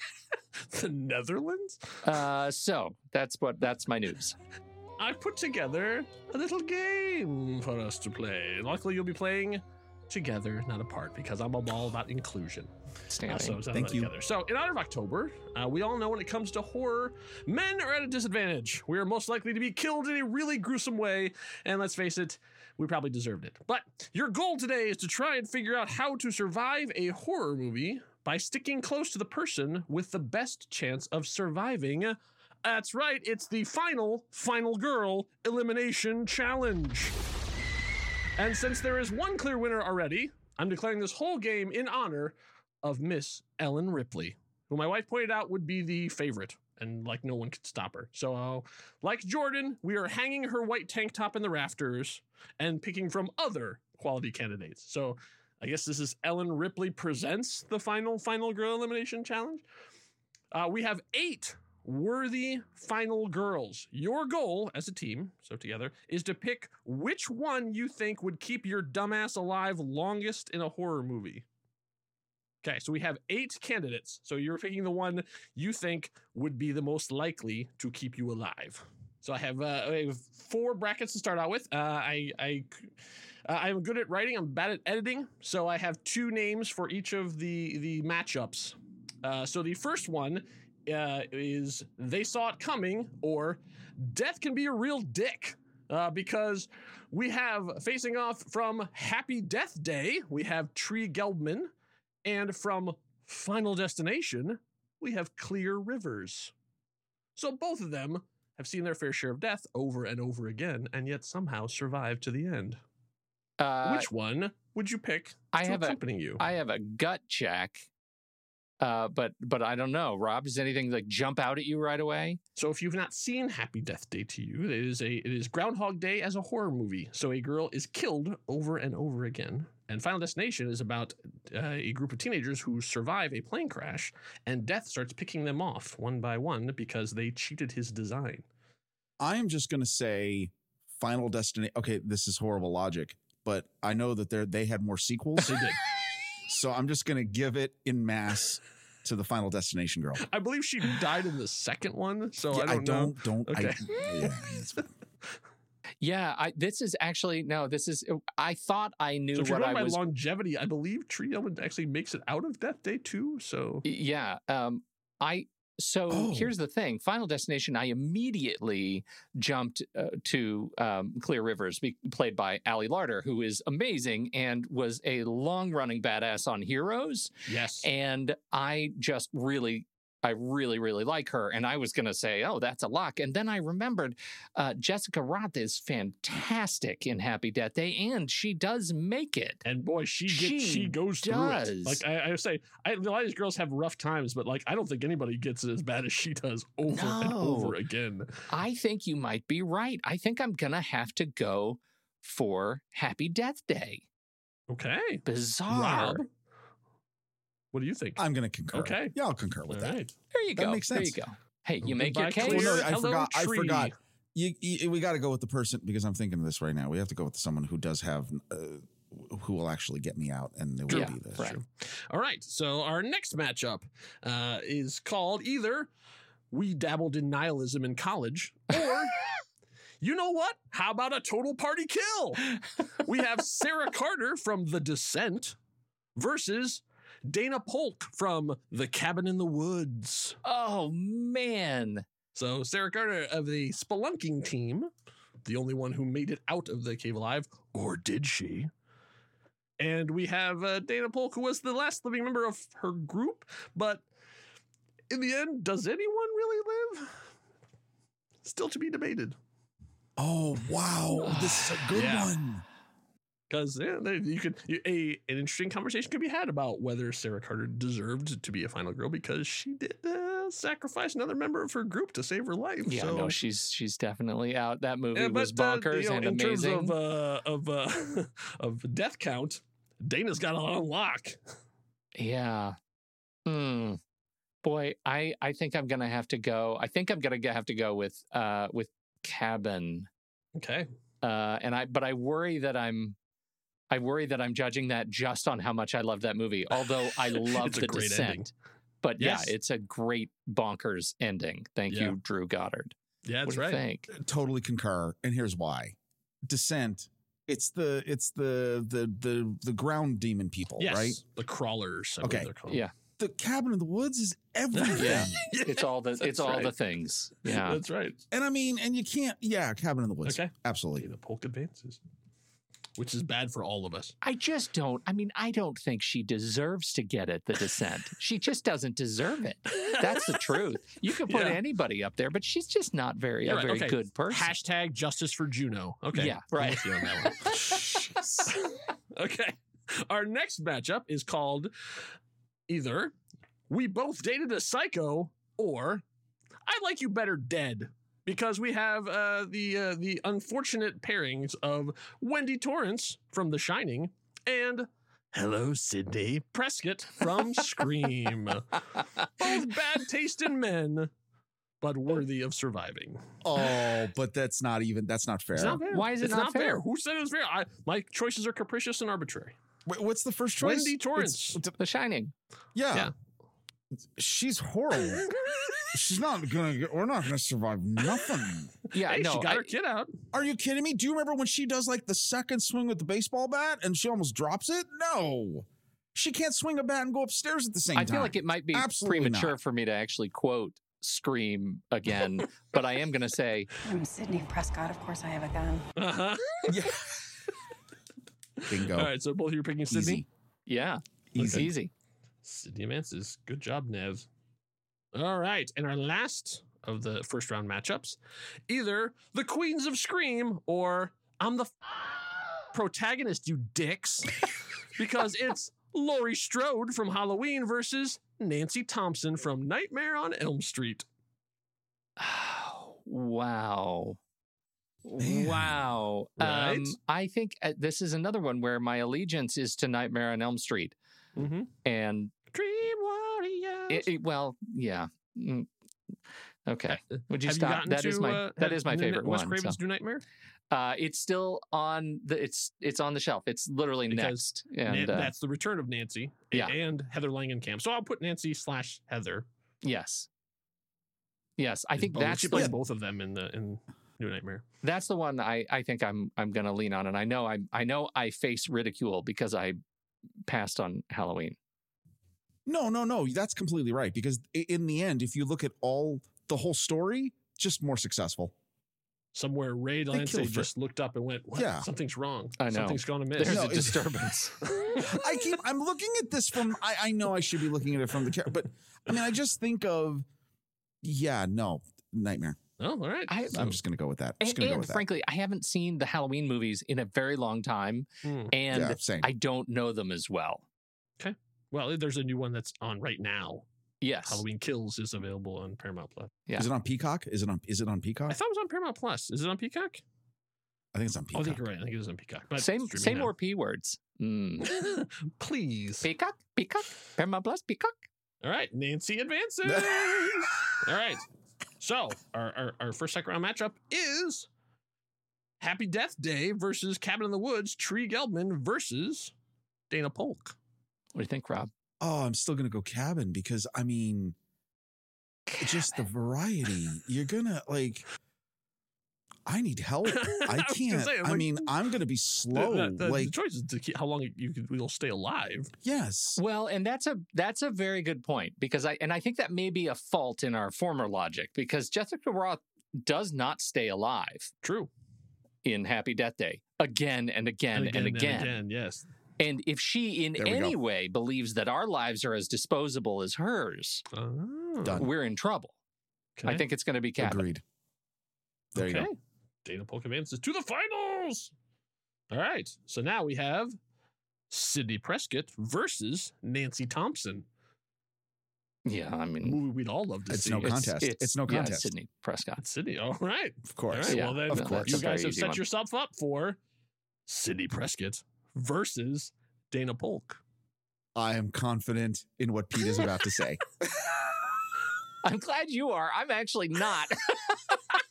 the Netherlands? uh, so that's what that's my news. I put together a little game for us to play. Luckily, you'll be playing together, not apart, because I'm all about inclusion. Standing. Uh, so Thank you. Together. So, in honor of October, uh, we all know when it comes to horror, men are at a disadvantage. We are most likely to be killed in a really gruesome way, and let's face it, we probably deserved it. But your goal today is to try and figure out how to survive a horror movie by sticking close to the person with the best chance of surviving. That's right, it's the final, final girl elimination challenge. And since there is one clear winner already, I'm declaring this whole game in honor of Miss Ellen Ripley, who my wife pointed out would be the favorite, and like no one could stop her. So, uh, like Jordan, we are hanging her white tank top in the rafters and picking from other quality candidates. So, I guess this is Ellen Ripley presents the final final girl elimination challenge. Uh, we have eight worthy final girls. Your goal as a team, so together, is to pick which one you think would keep your dumbass alive longest in a horror movie. Okay, so we have eight candidates. So you're picking the one you think would be the most likely to keep you alive. So I have, uh, I have four brackets to start out with. Uh, I, I, uh, I'm good at writing. I'm bad at editing. So I have two names for each of the the matchups. Uh, so the first one uh, is "They Saw It Coming" or "Death Can Be a Real Dick." Uh, because we have facing off from Happy Death Day, we have Tree Gelbman, and from Final Destination, we have Clear Rivers. So both of them have seen their fair share of death over and over again, and yet somehow survived to the end. Uh, Which one would you pick I have a you? I have a gut check, uh, but but I don't know. Rob, does anything like jump out at you right away? So if you've not seen Happy Death Day to you, it is a it is Groundhog Day as a horror movie. So a girl is killed over and over again. And Final Destination is about uh, a group of teenagers who survive a plane crash, and death starts picking them off one by one because they cheated his design. I am just going to say Final Destination. Okay, this is horrible logic, but I know that they they had more sequels. They did. So I'm just going to give it in mass to the Final Destination girl. I believe she died in the second one, so Yeah, I don't, know. don't, don't. I- Okay. yeah, it's. Yeah, I, this is actually no. This is I thought I knew So if you're what I by was. longevity, I believe Tree Gelbman actually makes it out of Death Day too. So Yeah. Um. I. So Oh. here's the thing: Final Destination. I immediately jumped uh, to um, Clear Rivers, be, played by Ali Larter, who is amazing and was a long-running badass on Heroes. yes, and I just really, I really, really like her. And I was going to say, oh, that's a lock. And then I remembered uh, Jessica Rothe is fantastic in Happy Death Day, and she does make it. and boy, she gets She she, goes through it. Like I, I say, I, a lot of these girls have rough times, but like I don't think anybody gets it as bad as she does over and over again. I think you might be right. I think I'm going to have to go for Happy Death Day. Okay, Bizarre. Rob, what do you think? I'm going to concur. Okay. Yeah, I'll concur with All that. right. There you That go. makes There you go. Hey, you make your case. Well, no, I Hello, forgot. I tree. forgot. You, you, we got to go with the person because I'm thinking of this right now. We have to go with someone who does have, uh, who will actually get me out, and it will Yeah, be this. right. All right. So our next matchup uh, is called either "We dabbled in nihilism in college" or. <laughs> You know what? How about a total party kill? We have Sarah Carter from The Descent versus Dana Polk from The Cabin in the Woods. Oh, man. So Sarah Carter of the spelunking team, the only one who made it out of the cave alive, or did she? And we have uh, Dana Polk, who was the last living member of her group, but in the end, does anyone really live? Still to be debated. Oh wow, this is a good Yeah. one. Because yeah, you could you, a an interesting conversation could be had about whether Sarah Carter deserved to be a final girl because she did uh, sacrifice another member of her group to save her life. Yeah, so. no, she's she's definitely out. That movie Yeah, was but, uh, bonkers you know, and in amazing. terms of uh, of uh, <laughs> of death count, Dana's got it on lock. Yeah. Hmm. Boy, I I think I'm gonna have to go. I think I'm gonna have to go with uh with Cabin. Okay. Uh, and I but I worry that I'm. I worry that I'm judging that just on how much I love that movie. Although I <laughs> love the great descent, ending. but Yes. yeah, it's a great bonkers ending. Thank Yeah. you, Drew Goddard. Yeah, What that's do you right. think? Uh, totally concur, and here's why. Descent. It's the it's the the the the ground demon people, Yes, right? the crawlers. I Okay. they're called. Yeah, The cabin in the woods is <laughs> everything. yeah. <laughs> it's all the That's it's all the things. Yeah. that's right. And I mean, and you can't, yeah, cabin in the woods. Okay. Absolutely. The Polk advances, which is bad for all of us. I just don't. I mean, I don't think she deserves to get it. The descent. <laughs> she just doesn't deserve it. That's the truth. You can put Yeah. anybody up there, but she's just not very You're a right, very okay. good person. Hashtag justice for Juno. Okay. Yeah, right. with you on that one. <laughs> okay. Our next matchup is called either We Both Dated a Psycho or I Like You Better Dead. Because we have uh, the uh, the unfortunate pairings of Wendy Torrance from The Shining and Hello Sidney Prescott from <laughs> Scream. Both bad taste in men, but worthy of surviving. Oh, but that's not even that's not fair. It's not fair. Why is it it's not fair? Who said it was fair? I, my choices are capricious and arbitrary. Wait, what's the first choice? Wendy Torrance. It's- The Shining. yeah. Yeah. She's horrible. <laughs> She's not gonna get, we're not gonna survive nothing. <laughs> Yeah, Hey, no. she got I- her kid out. Are you kidding me? Do you remember when she does like the second swing with the baseball bat and she almost drops it? No. She can't swing a bat and go upstairs at the same I time. I feel like it might be Absolutely premature not. for me to actually quote Scream again, <laughs> but I am going to say I'm Sidney Prescott. Of course, I have a gun. Uh-huh. <laughs> Yeah. Bingo. All right, so both of you are picking Sidney. Easy. Yeah, Easy. easy. Sidney advances. Good job, Neve. All right, and our last of the first round matchups, either the Queens of Scream or I'm the f- protagonist, you dicks, <laughs> because it's Laurie Strode from Halloween versus Nancy Thompson from Nightmare on Elm Street. <sighs> Wow. Man. Wow. Right? Um, I think uh, this is another one where my allegiance is to Nightmare on Elm Street. Mm-hmm. And, Dream Warriors. it, it- well, yeah. Mm. Okay. Would you Have stop? gotten That is to, my uh, that have is my favorite Wes one. Craven's so. New Nightmare. Uh, it's still on the it's it's on the shelf. It's literally Because next. And Nan- uh, that's the return of Nancy yeah. and Heather Langenkamp. So I'll put Nancy slash Heather. yes. Yes, I think that's she the plays both of them in the in New Nightmare. that's the one I, I think I'm I'm gonna lean on, and I know I I know I face ridicule because I passed on Halloween. No, no, no. That's completely right. Because in the end, if you look at all the whole story, just more successful. Somewhere Ray They Delancey just looked up and went, what? Yeah. Something's wrong. I know. Something's gone amiss. There's No, a disturbance. <laughs> I keep I'm looking at this from I, I know I should be looking at it from the character, but I mean I just think of yeah, no, nightmare. Oh, all right. I, I'm just gonna go with that. Just and, gonna go and with that. frankly, I haven't seen the Halloween movies in a very long time, Hmm. and Yeah. I don't know them as well. Well, there's a new one that's on right now. Yes, Halloween Kills is available on Paramount Plus. yeah. Is it on Peacock? Is it on is it on Peacock? I thought it was on Paramount Plus. Is it on Peacock? I think it's on Oh, I think you're right. I think it is on Peacock. But same streaming say now. more p words. Mm. <laughs> Please. Peacock, Peacock, Paramount Plus, Peacock. All right, Nancy advances. <laughs> All right. So our, our our first second round matchup is Happy Death Day versus Cabin in the Woods. Tree Gelbman versus Dana Polk. What do you think, Rob? Oh, I'm still gonna go cabin because I mean just the variety. You're gonna like I need help. <laughs> I I can't. say, I'm I like- mean, I'm gonna be slow. The, the- the like choice is to keep, how long you can will stay alive. yes. Well, and that's a that's a very good point because I and I think that may be a fault in our former logic because Jessica Rothe does not stay alive True. in Happy Death Day again and again and again. again, yes. And if she in There we go. any way believes that our lives are as disposable as hers, Oh, we're in trouble. I think it's going to be Cabin. Agreed. There you okay. go. Dana Polk advances to the finals. All right. So now we have Sidney Prescott versus Nancy Thompson. Yeah, I mean, movie we'd all love to see it. It's see. no contest. It's no yeah, contest. Sidney Prescott. Sidney. All right. Of course. right. Yeah, well, then of course. you guys have set one. yourself up for Sidney Prescott versus Dana Polk. I am confident in what Pete is about to say. <laughs> I'm glad you are. I'm actually not.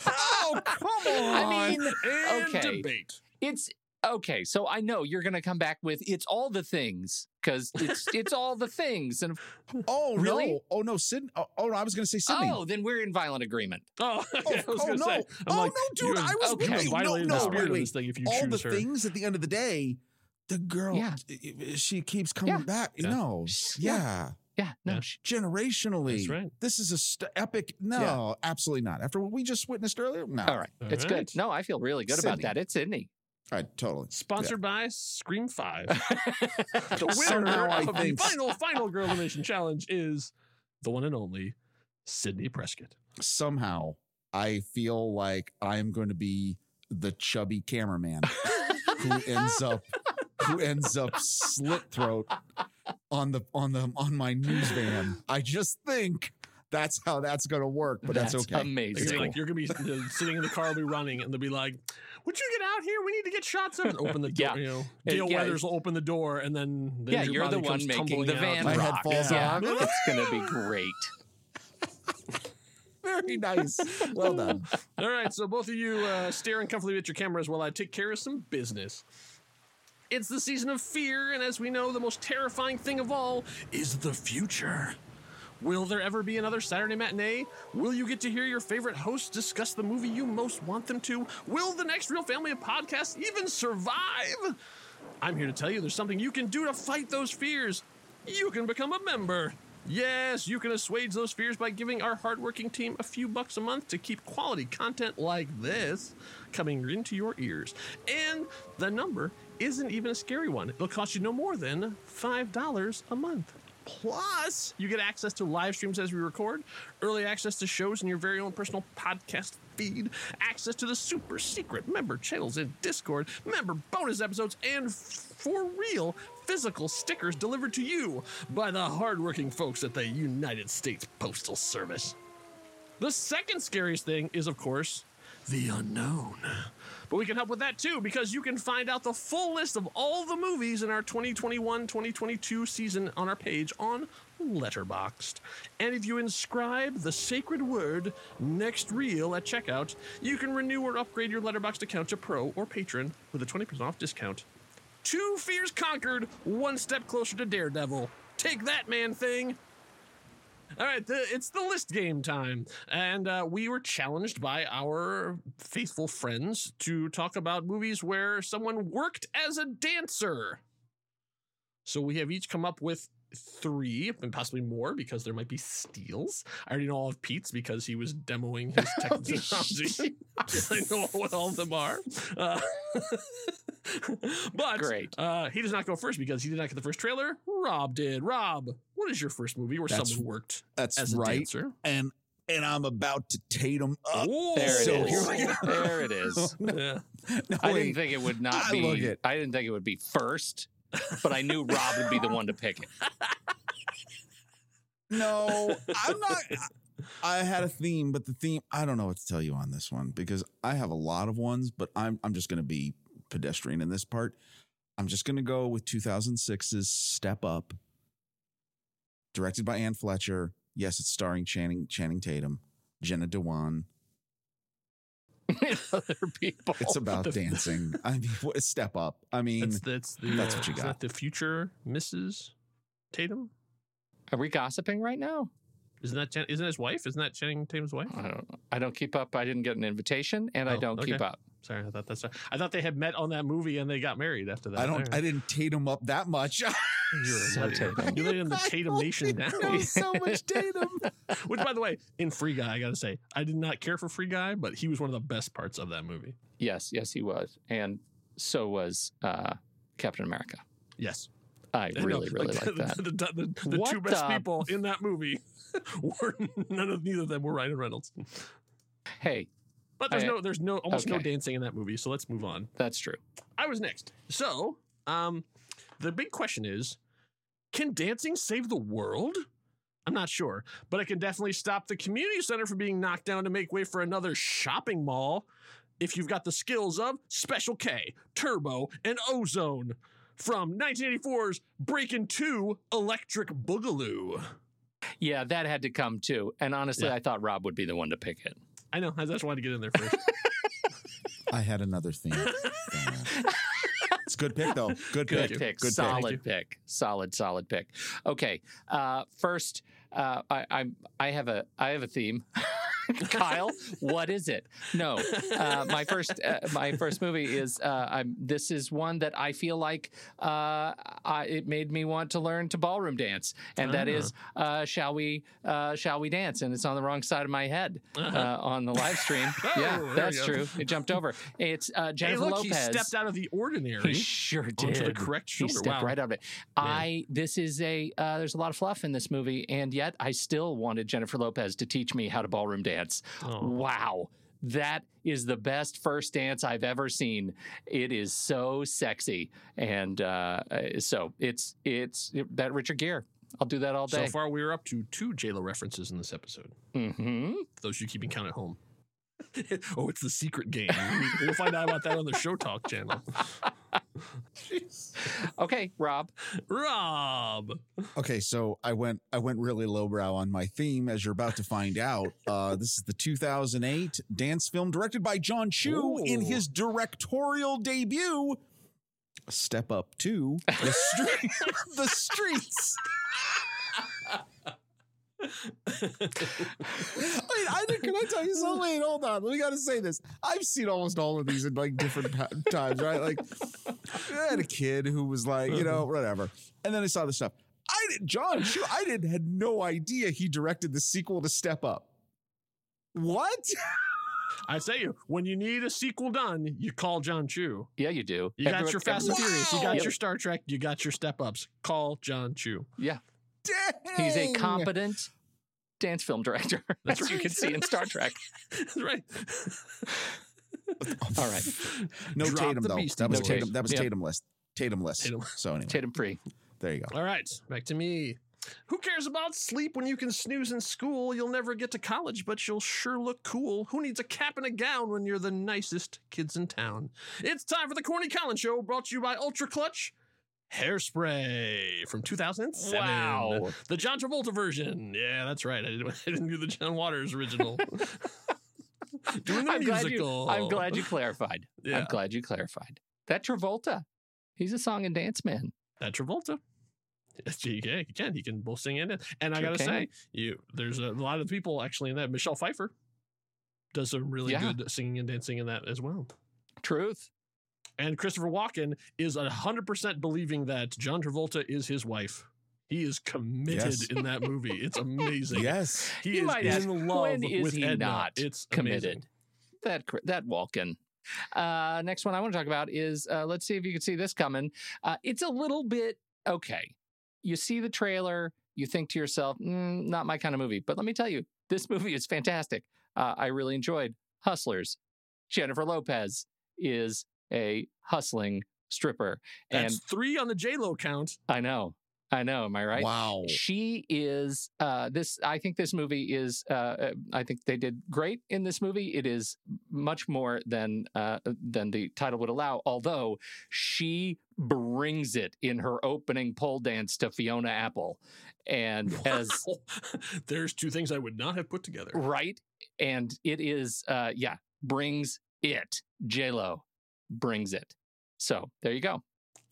oh, come <laughs> on. I mean, And okay. debate. It's okay. So I know you're going to come back with it's all the things because it's <laughs> it's all the things. And oh, Really? no. Oh, no. Sidney. Oh, oh, no, I was going to say Sidney. oh, then we're in violent agreement. Oh, Oh, I was oh, oh no. say. I'm oh, like, no, dude. I was okay, with you. No, violating no, the spirit wait, of wait. this thing if you All the choose her. things at the end of the day, the girl, Yeah. i- i- she keeps coming Yeah. back. Yeah. No. Yeah. Yeah. Yeah, no, Yeah. Generationally. That's right. This is a st- epic. No, absolutely not. After what we just witnessed earlier? No. all right, All it's right. good. No, I feel really good about that. It's Sidney. All right, totally. Sponsored by Scream 5. <laughs> the winner of the think- final, final Girl Elimination Challenge is the one and only Sidney Prescott. Somehow I feel like I'm going to be the chubby cameraman <laughs> who ends up who ends up slit throat on the on the on my news van. I just think that's how that's going to work, but that's, okay. amazing. You're, like, you're gonna be uh, sitting in the car, will be running, and they'll be like, "Would you get out here? We need to get shots of it." Open the door. Yeah. You know, Gail yeah. Weathers will open the door, and then, then yeah, your you're the body one comes making tumbling the out. van My head rock. falls yeah, off. it's going to be great. <laughs> Very nice. Well done. All right, so both of you uh, staring comfortably at your cameras while I take care of some business. It's the season of fear, and as we know, the most terrifying thing of all is the future. Will there ever be another Saturday matinee? Will you get to hear your favorite hosts discuss the movie you most want them to? Will the next Reel Family of Podcasts even survive? I'm here to tell you there's something you can do to fight those fears. You can become a member. Yes, you can assuage those fears by giving our hardworking team a few bucks a month to keep quality content like this coming into your ears. And the number isn't even a scary one. It'll cost you no more than $5 a month. Plus, you get access to live streams as we record, early access to shows in your very own personal podcast feed, access to the super secret member channels in Discord, member bonus episodes, and for real physical stickers delivered to you by the hardworking folks at the United States Postal Service. The second scariest thing is, of course, the unknown. But we can help with that too because you can find out the full list of all the movies in our 2021 2022 season on our page on Letterboxd. And if you inscribe the sacred word next reel at checkout, you can renew or upgrade your Letterboxd account to Pro or Patron with a 20% off discount. Two fears conquered, one step closer to Daredevil. Take that, man thing. All right, the, it's the list game time. And uh, we were challenged by our faithful friends to talk about movies where someone worked as a dancer. So we have each come up with three and possibly more because there might be steals. I already know all of Pete's because he was demoing his <laughs> technology. I know what all of them are. Uh, <laughs> but Great. Uh, he does not go first because he did not get the first trailer. Rob did. Rob, what is your first movie where That's- someone worked That's as a right. dancer? And and I'm about to Tatum up. Oh, There it So is. here we. <laughs> There it is. <laughs> Yeah. No, I wait. didn't think it would not I be. look it. I didn't think it would be first, but I knew Rob would be the one to pick it. No, I'm not. I had a theme, but the theme I don't know what to tell you on this one because I have a lot of ones, but I'm I'm just going to be pedestrian in this part. I'm just going to go with 2006's Step Up, directed by Anne Fletcher. Yes, it's starring Channing Channing Tatum, Jenna Dewan. <laughs> Other people. It's about <laughs> dancing. I mean, Step Up. I mean, That's that's the That's uh, what you is got. that the future Mrs. Tatum? Are we gossiping right now? Isn't that Jan- isn't his wife? Isn't that Channing Tatum's wife? I don't. I don't keep up. I didn't get an invitation, and I Oh, don't keep up. Sorry, I thought that's. I thought they had met on that movie and they got married after that. I All don't. right. I didn't Tatum up that much. <laughs> You're So letting- Tatum. You're letting the <laughs> Tatum Nation now. So much <laughs> Tatum. Which, by the way, in Free Guy, I gotta say, I did not care for Free Guy, but he was one of the best parts of that movie. Yes, yes, he was, and so was uh, Captain America. Yes, I really, really like <laughs> the, that. The, the, the, two best people in that movie <laughs> <laughs> were none of neither of them were Ryan Reynolds. Hey, But there's I- no, there's no, almost no dancing in that movie. So let's move on. that's true. I was next. So, um, the big question is, can dancing save the world? I'm not sure, but it can definitely stop the community center from being knocked down to make way for another shopping mall. If you've got the skills of Special K, Turbo, and Ozone from 1984's Breakin' 2 Electric Boogaloo. Yeah, that had to come too. And honestly, Yeah. I thought Rob would be the one to pick it. I know, I just wanted to get in there first. <laughs> I had another theme. <laughs> it's a good pick though. Good, pick. Good pick. pick. Good solid pick. Solid, solid pick. Okay. Uh, first, uh, I, I'm I have a I have a theme. <laughs> <laughs> Kyle, what is it? No, uh, my first uh, my first movie is uh, I'm. This is one that I feel like uh, I, it made me want to learn to ballroom dance, and that Ah. is uh, shall we uh, shall we dance? And it's on the wrong side of my head Uh-huh. uh, on the live stream. <laughs> yeah, that's true. It jumped over. It's uh, hey, Jennifer look, Lopez. he stepped out of the ordinary. He sure did. Onto the correct He shoulder. stepped Wow. right out of it. I this is a uh, there's a lot of fluff in this movie, and yet I still wanted Jennifer Lopez to teach me how to ballroom dance. Oh. Wow. That is the best first dance I've ever seen. It is so sexy, and uh, so it's it's that Richard Gere. I'll do that all day. So far, we are up to two JLo references in this episode. hmm Those you keeping count at home. <laughs> oh, it's the secret game. We'll find out about that on the Show Talk channel. <laughs> <laughs> okay, Rob. Rob. Okay, so I went I went really lowbrow on my theme, as you're about to find out. Uh, this is the 2008 dance film directed by Jon Chu in his directorial debut. Step Up to the, street, <laughs> the streets. Wait, I did, can I tell you something? Wait, hold on. We got to say this. I've seen almost all of these in like different pa- times, right? Like, I had a kid who was like, you know, uh-huh. whatever, and then I saw this stuff. I did, Jon Chu. I didn't had no idea he directed the sequel to Step Up. What? I say you, when you need a sequel done, you call Jon Chu. Yeah, you do. You got your Fast and everyone- Furious, you got Yep. your Star Trek, you got your Step Ups. Call Jon Chu. Yeah. Dang. He's a competent dance film director, <laughs> That's as you can see in Star Trek. <laughs> That's right. <laughs> All right. No Drop Tatum though. Beastie That was Boys. Tatum. That was Yep. Tatum list. Tatum list. Tatum. So anyway, Tatum free. there you go. All right, back to me. Who cares about sleep when you can snooze in school? You'll never get to college, but you'll sure look cool. Who needs a cap and a gown when you're the nicest kids in town? It's time for the Corny Collins Show, brought to you by Ultra Clutch Hairspray from 2007. Wow. The John Travolta version. Yeah, that's right. I didn't, <laughs> I didn't do the John Waters original. <laughs> Doing the I'm glad, you, musical. I'm glad you clarified. <laughs> Yeah. I'm glad you clarified. That Travolta, he's a song and dance man. that Travolta. Can. He can. He can both sing and dance. And I gotta say, you there's a lot of people actually in that. Michelle Pfeiffer does some really Yeah. good singing and dancing in that as well. Truth. And Christopher Walken is hundred percent believing that John Travolta is his wife. He is committed Yes. in that movie. It's amazing. Yes. he You is might ask, in love when is with he Edna. not It's committed? amazing. That that Walken. Uh, next one I want to talk about is uh, let's see if you can see this coming. Uh, it's a little bit okay. You see the trailer, you think to yourself, mm, not my kind of movie. But let me tell you, this movie is fantastic. Uh, I really enjoyed Hustlers. Jennifer Lopez is a hustling stripper, That's and three on the J Lo count. I know, I know. Am I right? Wow. She is uh this I think this movie is uh uh, I think they did great in this movie. It is much more than uh than the title would allow, although she brings it in her opening pole dance to Fiona Apple. And as <laughs> there's two things I would not have put together. right and it is uh yeah, brings it. J-Lo brings it. So, there you go.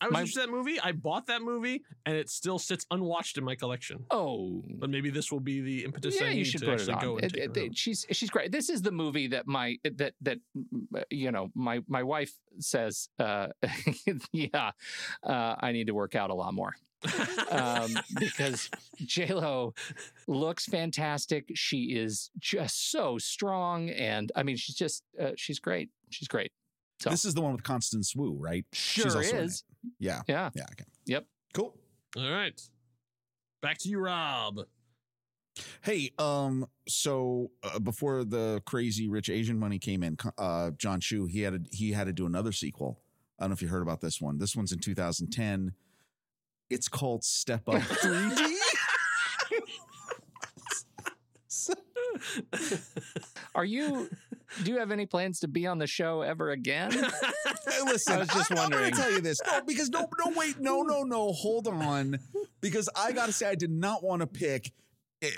I was My- interested in that movie. I bought that movie, and it still sits unwatched in my collection. Oh, But maybe this will be the impetus. Yeah, you should put it on. go It- it- it- she's she's great. This is the movie that my that that mm, you know my my wife says. Uh, <laughs> yeah, uh, I need to work out a lot more um, because J Lo looks fantastic. She is just so strong, and I mean, she's just uh, she's great. She's great. So This is the one with Constance Wu, right? sure also is. Yeah. Yeah. Yeah. Okay. Yep. Cool. All right, back to you, Rob. Hey, um, so uh, before the crazy rich Asian money came in, uh, Jon Chu he had to, he had to do another sequel. I don't know if you heard about this one. This one's in 2010. It's called Step Up <laughs> 3D. Are you? Do you have any plans to be on the show ever again? <laughs> Hey, listen, I was just wondering. I'm going to tell you this. No, because no, no, wait, no, no, no. Hold on, because I got to say, I did not want to pick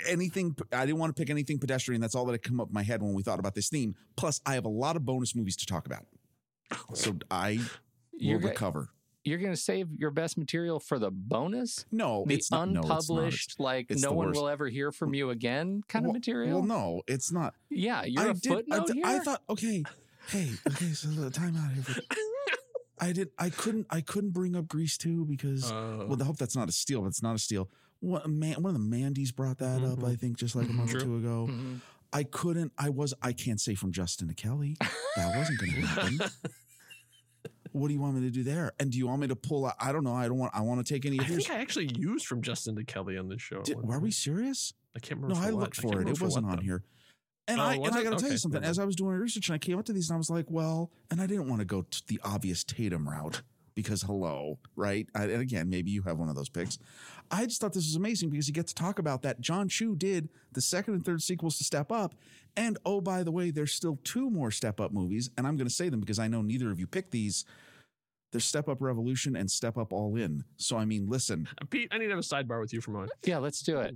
anything. I didn't want to pick anything pedestrian. That's all that had come up in my head when we thought about this theme. Plus, I have a lot of bonus movies to talk about, so I You're will go- recover. You're going to save your best material for the bonus? No, the it's not. no, it's unpublished, like it's no one worst. will ever hear from you again kind of material. Well, no, it's not. Yeah, you're I a did- I footnote did- here. I thought, okay, hey, okay, so the time out here. For, <laughs> I did. I couldn't. I couldn't bring up Grease too because. Uh, well, I hope that's not a steal, but it's not a steal. What man? One of the Mandys brought that up. I think just like a month or two ago. Mhm. I couldn't. I was. I can't say from Justin to Kelly. That wasn't going to happen. <laughs> what do you want me to do there? And do you want me to pull out? I don't know. I don't want. I want to take any I think I actually used from Justin to Kelly on this show. Did, were we serious? I can't remember. No, I looked for can't it. It for wasn't what, on though. here. And Oh, I and I got to tell you something. As I was doing research and I came up to these, and I was like, well, and I didn't want to go to the obvious Tatum route because hello, right? I, and again, maybe you have one of those picks. I just thought this was amazing because you get to talk about that. Jon Chu did the second and third sequels to Step Up, and oh by the way, there's still two more Step Up movies, and I'm going to say them because I know neither of you picked these. There's Step Up Revolution and Step Up All In. So I mean, listen, Pete, I need to have a sidebar with you for a moment. Yeah, let's do it.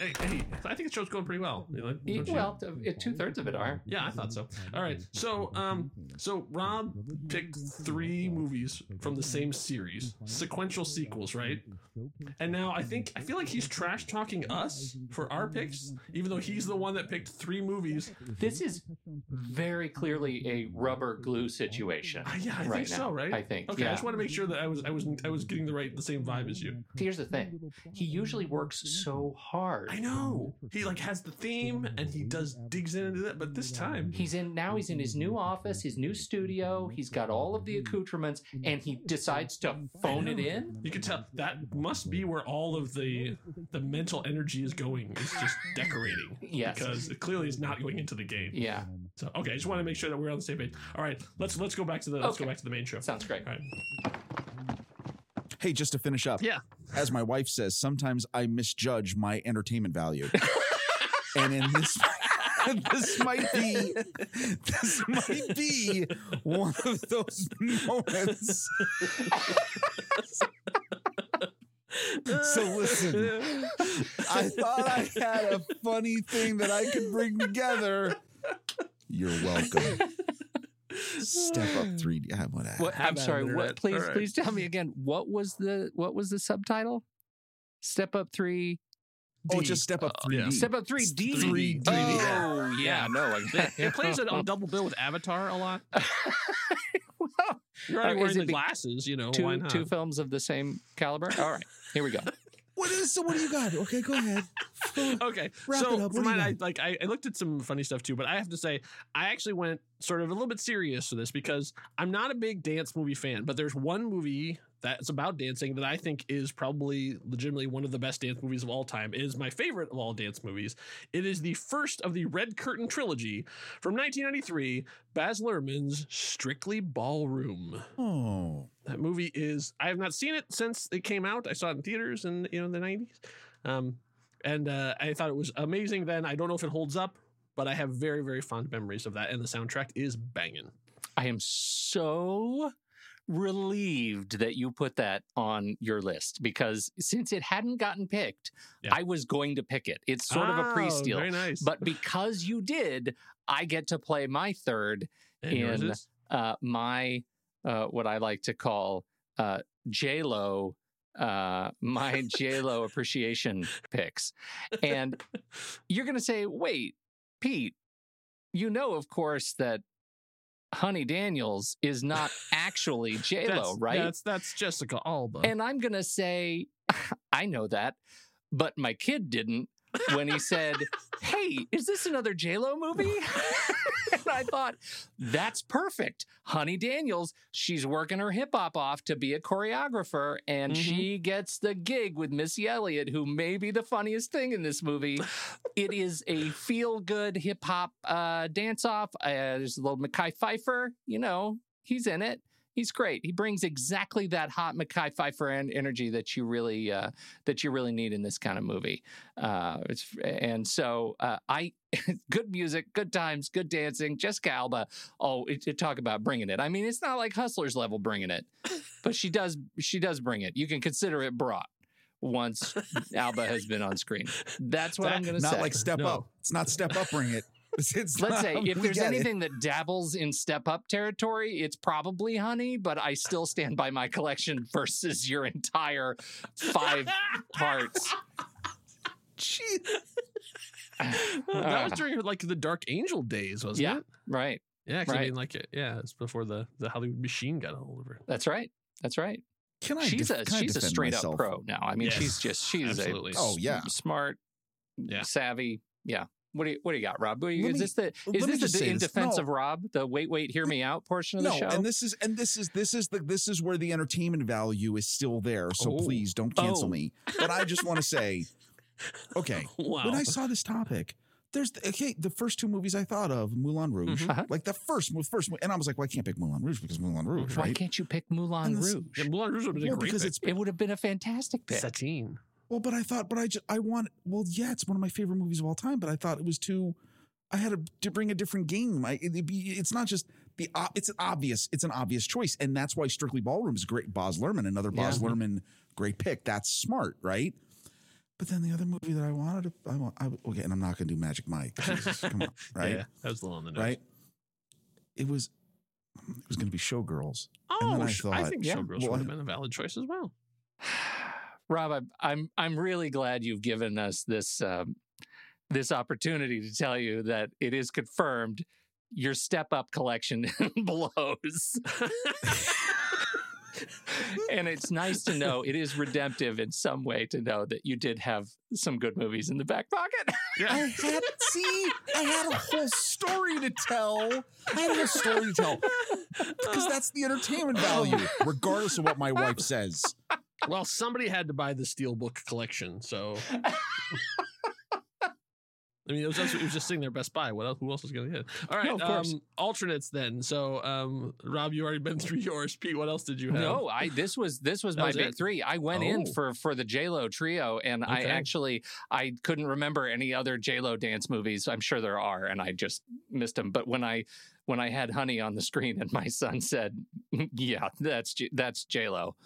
Hey, hey, I think the show's going pretty well. You know. Well, two thirds of it are. Yeah, I thought so. All right, so um, so Rob picked three movies from the same series, sequential sequels, right? And now I think I feel like he's trash talking us for our picks, even though he's the one that picked three movies. This is very clearly a rubber glue situation. Uh, yeah, I right think so, now, right? I think. Okay, I just want to make sure that I was I was I was getting the right the same vibe as you. Here's the thing. He usually works so hard. I know he like has the theme and he does digs into that, but this time He's in now he's in his new office, his new studio. He's got all of the accoutrements and he decides to phone it in. You can tell that must be where all of the the mental energy is going. It's just decorating. <laughs> Yes. Because it clearly is not going into the game. Yeah. So okay, I just want to make sure that we're on the same page. All right, let's let's go back to the let's go Okay. back to the main show. Sounds great. All right. Hey, just to finish up. Yeah. As my wife says, sometimes I misjudge my entertainment value. <laughs> and in this <laughs> this might be this might be one of those moments. so listen, I thought I had a funny thing that I could bring together. You're welcome. Step up 3D. Ah, whatever. What, Have I'm sorry. What? Internet. Please, All right. please tell me again. What was the what was the subtitle? Step up three. Oh, just step up 3D. Step up three D. 3D. Oh <laughs> yeah, no. It, <laughs> it plays it on double bill with Avatar a lot. <laughs> You're Uh, already wearing it the be- glasses, you know. why two not? two films of the same caliber. All right, here we go. What is so? What do you got? Okay, go ahead. <laughs> okay, Wrap so it up. What mine, I like I, I looked at some funny stuff too, but I have to say I actually went sort of a little bit serious for this because I'm not a big dance movie fan, but there's one movie that's about dancing that I think is probably legitimately one of the best dance movies of all time. It is my favorite of all dance movies. It is the first of the Red Curtain trilogy from 1993, Baz Luhrmann's Strictly Ballroom. Oh, That movie is I have not seen it since it came out. I saw it in theaters in you know the 90s. Um and uh, I thought it was amazing then. I don't know if it holds up, but I have very very fond memories of that and the soundtrack is banging. I am so relieved that you put that on your list because since it hadn't gotten picked, Yeah. I was going to pick it. It's sort of a Oh, pre-steal. Very nice. But because you did, I get to play my third And in uh, my uh, what I like to call uh, J Lo. Uh, my J Lo appreciation <laughs> picks, and you're gonna say, "Wait, Pete, you know, of course, that Honey Daniels is not actually <laughs> J Lo, right?" That's that's Jessica Alba. And I'm going to say, <laughs> I know that, but my kid didn't when he said, Hey, is this another JLo movie? <laughs> and I thought, That's perfect. Honey Daniels, she's working her hip hop off to be a choreographer, and Mhm. she gets the gig with Missy Elliott, who may be the funniest thing in this movie. it is a feel good hip hop uh, dance off. Uh, there's a little Mekhi Phifer, you know, he's in it. He's great. He brings exactly that hot Mekhi Phifer energy that you really uh, that you really need in this kind of movie. Uh, it's, and so uh, I, <laughs> good music, good times, good dancing. Jessica Alba. Oh, it, it talk about bringing it. I mean, it's not like Hustlers level bringing it, but she does. She does bring it. You can consider it brought once Alba has been on screen. That's what I'm going to say. not like step No. up. It's not step up. Bring it. It's, it's Let's not- say if there's get it. anything that dabbles in step up territory, it's probably honey, but I still stand by my collection versus your entire five <laughs> parts. Jeez. that uh. was during like the Dark Angel days, wasn't Yeah, it? right. Yeah, 'cause I mean, like, yeah, it's before the the Hollywood machine got a hold of her. That's right. That's right. Can I? she's def- a she's a straight myself? up pro now. I mean, Yes, she's just she's absolutely. a Oh, yeah. smart, Yeah. savvy. Yeah. What do you what do you got, Rob? What do you- Let is me- this the is this just the, say in this. defense No. of Rob the wait wait hear me out portion of no, the show? and this is and this is this is the this is where the entertainment value is still there. So Oh. please don't cancel Oh. me. But I just want to say, <laughs> okay, Wow. when I saw this topic, there's okay. The first two movies I thought of, Moulin Rouge, Uh-huh. like the first was first, and I was like, well, I can't pick Moulin Rouge because Moulin Rouge, Why right? can't you pick Moulin this- Rouge? Yeah, Moulin Rouge would have been a Well, great because pick. it's It would have been a fantastic pick. Satine. Well, but I thought, but I just I want well, yeah, it's one of my favorite movies of all time. But I thought it was too. I had to, to bring a different game. I, it'd be, it's not just the it's an obvious it's an obvious choice, and that's why Strictly Ballroom is great. Baz Luhrmann, another Baz Yeah. Luhrmann, great pick. That's smart, right? But then the other movie that I wanted to, I want, I, okay, and I'm not going to do Magic Mike. Jesus, come on, <laughs> right? Yeah, that was a little on the nose. Right? It was, it was going to be Showgirls. Oh, I thought, I think Showgirls well, would have been a valid choice as well. <sighs> <sighs> Rob, I'm I'm I'm really glad you've given us this um, this opportunity to tell you that it is confirmed your step up collection <laughs> blows. and it's nice to know it is redemptive in some way to know that you did have some good movies in the back pocket. Yeah. I had see, I had a whole story to tell. I had a whole story to tell because that's the entertainment value, regardless of what my wife says. Well, somebody had to buy the Steelbook collection, so. <laughs> I mean, it was, just, it was just sitting there Best Buy. What else? Who else was going to get? it? All right, No, of course. um, alternates then. So, um, Rob, you already been <laughs> through yours. Pete, what else did you have? No, I this was this was That my was big it? three. I went in Oh. for for the J Lo trio, and I actually I couldn't remember any other J Lo dance movies. I'm sure there are, and I just missed them. But when I when I had Honey on the screen, and my son said, "Yeah, that's J- that's J Lo,"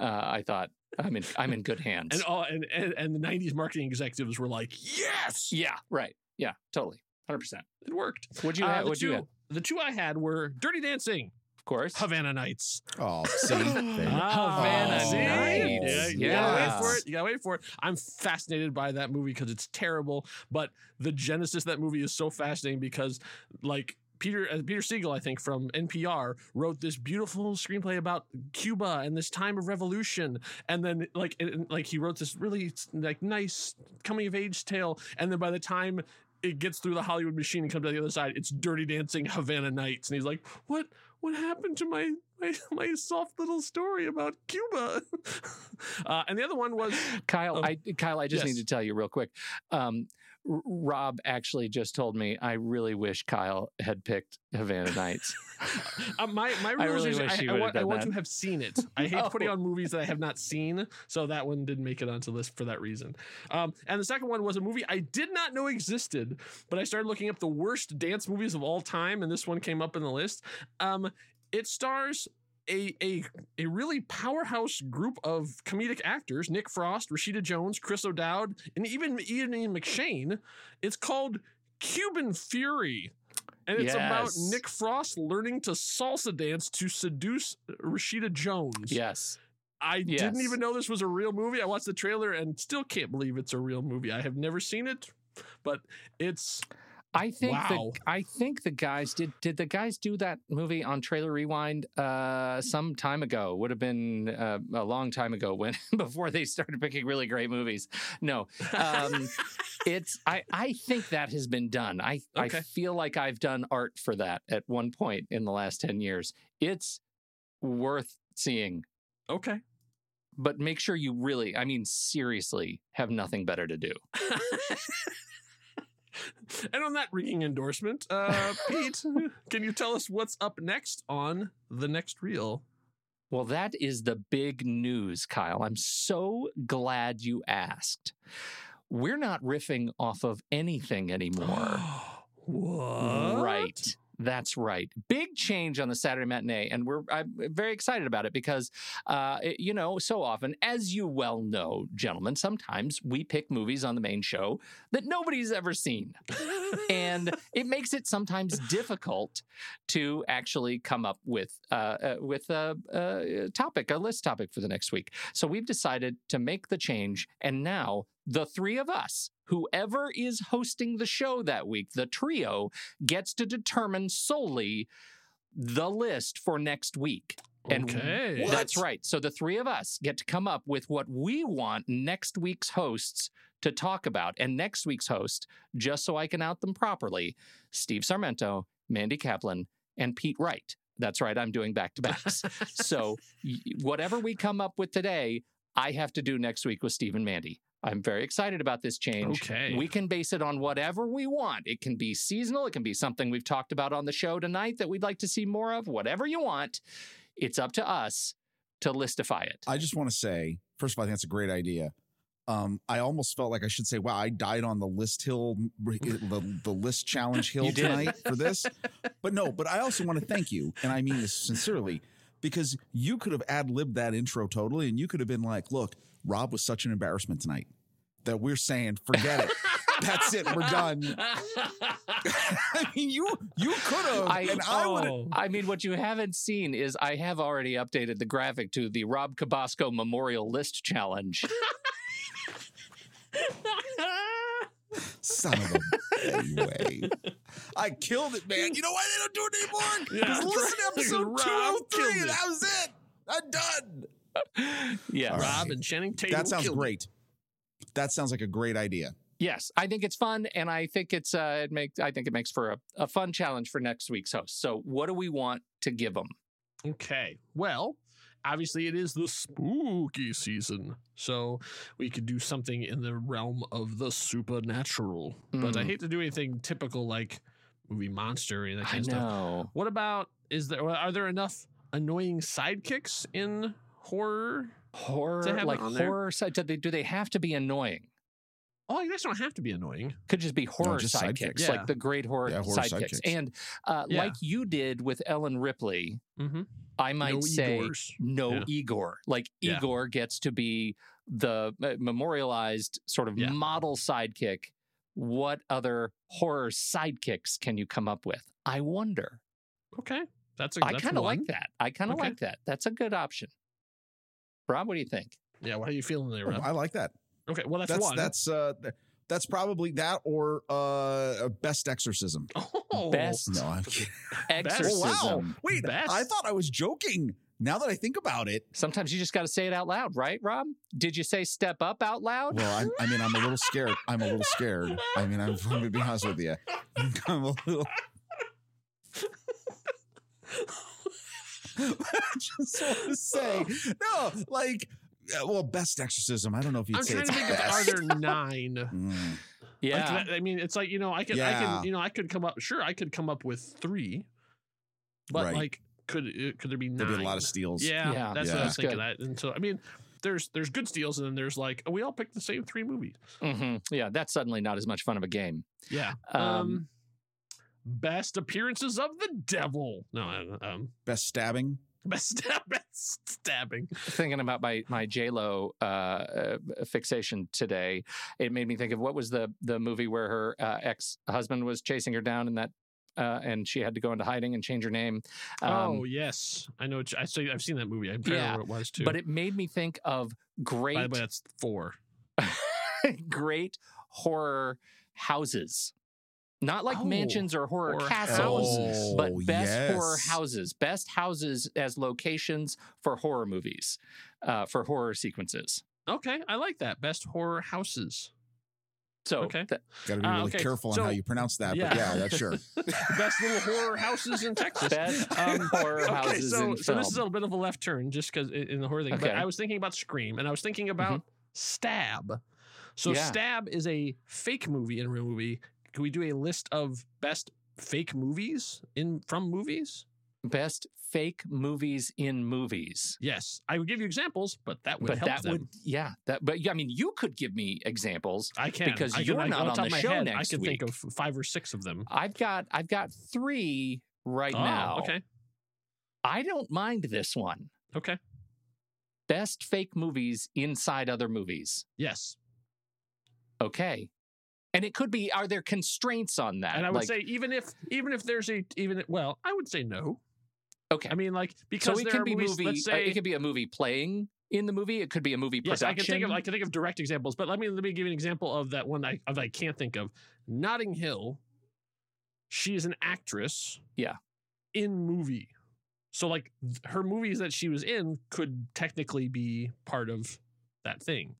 uh, I thought I'm in I'm in good <laughs> hands. And all and, and and the '90s marketing executives were like, "Yes, yeah, right, yeah, totally, hundred percent. it worked." What'd you Uh, have? What'd you have? The two I had were Dirty Dancing, Of course, Havana Nights. Oh, see, <gasps> Havana see? Nights. Yeah, you gotta wait for it. You gotta wait for it. I'm fascinated by that movie because it's terrible, but the genesis of that movie is so fascinating because, like. Peter uh, Peter Sagal, I think, from NPR, wrote this beautiful screenplay about Cuba and this time of revolution, and then like and- like he wrote this really like nice coming of age tale, and then by the time it gets through the Hollywood machine and comes out the other side, it's Dirty Dancing Havana Nights, and he's like, "What? What happened to my my, my soft little story about Cuba?" <laughs> uh, and the other one was Kyle, Oh, I Kyle, I just yes. need to tell you real quick. Um, R- Rob actually just told me I really wish Kyle had picked Havana Nights. <laughs> uh, my my I really realization. wish I, I, want, I want to have seen it. <laughs> I hate No. putting on movies that I have not seen, so that one didn't make it onto the list for that reason. Um, and the second one was a movie I did not know existed, but I started looking up the worst dance movies of all time, and this one came up in the list. Um, it stars a, a a really powerhouse group of comedic actors: Nick Frost, Rashida Jones, Chris O'Dowd, and even Ian McShane. It's called Cuban Fury. And it's about Nick Frost learning to salsa dance to seduce Rashida Jones. yes. I Yes. didn't even know this was a real movie. I watched the trailer and still can't believe it's a real movie. I have never seen it, but it's I think Wow. the I think the guys did did the guys do that movie on Trailer Rewind uh some time ago. Would have been uh, a long time ago when <laughs> before they started picking really great movies. No. Um <laughs> it's I I think that has been done. I Okay. I feel like I've done art for that at one point in the last 10 years. It's worth seeing. okay. But make sure you really, I mean seriously, have nothing better to do. <laughs> and on that ringing endorsement, uh, <laughs> Pete, can you tell us what's up next on the next reel? Well, that is the big news, Kyle. I'm so glad you asked. We're not riffing off of anything anymore. <gasps> what? Right. That's right. Big change on the Saturday matinee, and we're I'm very excited about it because, uh, it- you know, so often, as you well know, gentlemen, sometimes we pick movies on the main show that nobody's ever seen, and <laughs> it makes it sometimes difficult to actually come up with uh, uh, with a, a topic, a list topic for the next week. So we've decided to make the change, and now the three of us, whoever is hosting the show that week, the trio, gets to determine solely the list for next week. And Okay. that's right. So the three of us get to come up with what we want next week's hosts to talk about. And next week's host, just so I can out them properly, Steve Sarmento, Mandy Kaplan, and Pete Wright. That's right. I'm doing back to backs. <laughs> so y- whatever we come up with today, I have to do next week with Steve and Mandy. I'm very excited about this change. Okay. We can base it on whatever we want. It can be seasonal, it can be something we've talked about on the show tonight that we'd like to see more of, whatever you want. It's up to us to listify it. I just want to say, first of all, I think that's a great idea. um, I almost felt like I should say, "Wow, I died on the list hill, the, the list challenge <laughs> hill tonight for this." <laughs> But no, but I also want to thank you, and I mean this sincerely, because you could have ad libbed that intro totally, and you could have been like, "Look, Rob was such an embarrassment tonight that we're saying, forget it." <laughs> That's it. We're done. <laughs> I mean, you you could have, I, and I would. Oh. I mean, what you haven't seen is I have already updated the graphic to the Rob Cabasco Memorial List Challenge. Son of a anyway. I killed it, man. You know why they don't do it anymore? Yeah, Because listen to episode Rob two oh three, and that was it. I'm done. Yeah. All right. Rob and Channing Tatum. That sounds killed it. great. That sounds like a great idea. Yes, I think it's fun, and I think it's uh, it makes I think it makes for a, a fun challenge for next week's host. So, what do we want to give them? Okay. Well, obviously it is the spooky season. So we could do something in the realm of the supernatural. But I Mm. hate to do anything typical like movie monster and that I kind of stuff. What about is there are there enough annoying sidekicks in horror? Horror, have like on there? horror side. Do they, do they have to be annoying? Oh, you guys don't have to be annoying. Could just be horror just sidekicks, sidekicks. Yeah. like the great horror, Yeah, horror sidekicks. sidekicks. And uh, Yeah. like you did with Ellen Ripley, Mm-hmm. I might No say Igors. no Yeah. Igor. Like Yeah. Igor gets to be the uh, memorialized sort of Yeah. model sidekick. What other horror sidekicks can you come up with? I wonder. Okay. That's a I that's kind of one. like that. I kind of Okay. like that. That's a good option. Rob, what do you think? Yeah, what are you feeling there, Oh, Rob? I like that. Okay, well that's, That's one. that's uh that's probably that or uh best exorcism. oh, Best No, I'm kidding. <laughs> exorcism. Oh, wow. Wait, Best. I thought I was joking. Now that I think about it, Sometimes you just got to say it out loud, right, Rob? Did you say step up out loud? well, I'm, I mean, I'm a little scared. I'm a little scared. I mean, I'm, I'm gonna be honest with you. <laughs> I'm a little. <laughs> I <laughs> just want to say no, like, well, best exorcism. I don't know if you'd I'm say trying it's to think of are there <laughs> nine? Mm. yeah. Like, I mean, it's like you know, I could, I can, you know, I could come up. Sure, I could come up with three, but Right. like, could uh, could there be nine? There'd be a lot of steals. Yeah, Yeah, that's what. I was thinking. Good. That, and so, I mean, there's there's good steals, and then there's like, oh, we all picked the same three movies. hmm Yeah, that's suddenly not as much fun of a game. Yeah. Um, Um, best appearances of the devil. No, um, Best stabbing. best stab, <laughs> best stabbing. Thinking about my my J Lo uh, uh, fixation today, it made me think of what was the the movie where her uh, ex husband was chasing her down in that. Uh, and she had to go into hiding and change her name. Um, oh yes, I know. what I see. I've seen that movie. I'm trying to Yeah, remember what it was too. but it made me think of great, by the way, that's four. <laughs> great horror houses. Not like Oh, mansions or horror, horror castles, houses. but Oh, best horror houses, best houses as locations for horror movies, uh, for horror sequences. Okay, I like that. Best horror houses. So Okay. that- Got to be Uh, really okay, careful so- on how you pronounce that. yeah. But yeah, that's sure. <laughs> Best little horror houses in Texas. best Um, horror okay, houses so in so this is a little bit of a left turn, just because in the horror thing. But Okay. Mm-hmm. I was thinking about Scream, and I was thinking about Stab. So Yeah. Stab is a fake movie in a real movie. Can we do a list of best fake movies in from movies? best fake movies in movies. Yes, I would give you examples, but that would but help that them. would, yeah, that. But yeah, I mean, you could give me examples. I can because I you're I, not on the my show head, next I can think of five or six of them. I've got, I've got three right oh, now. okay, I don't mind this one. okay, Best fake movies inside other movies. yes. Okay. And it could be, are there constraints on that? And I would Like, say even if even if there's a even well, I would say no. okay. I mean, like because so it can be movies, movie, let's uh, say it could be a movie playing in the movie. It could be a movie Yes, production. I can think of I can think of direct examples, but let me let me give you an example of that one I of I can't think of. Notting Hill. She is an actress. Yeah. In movie, so like her movies that she was in could technically be part of that thing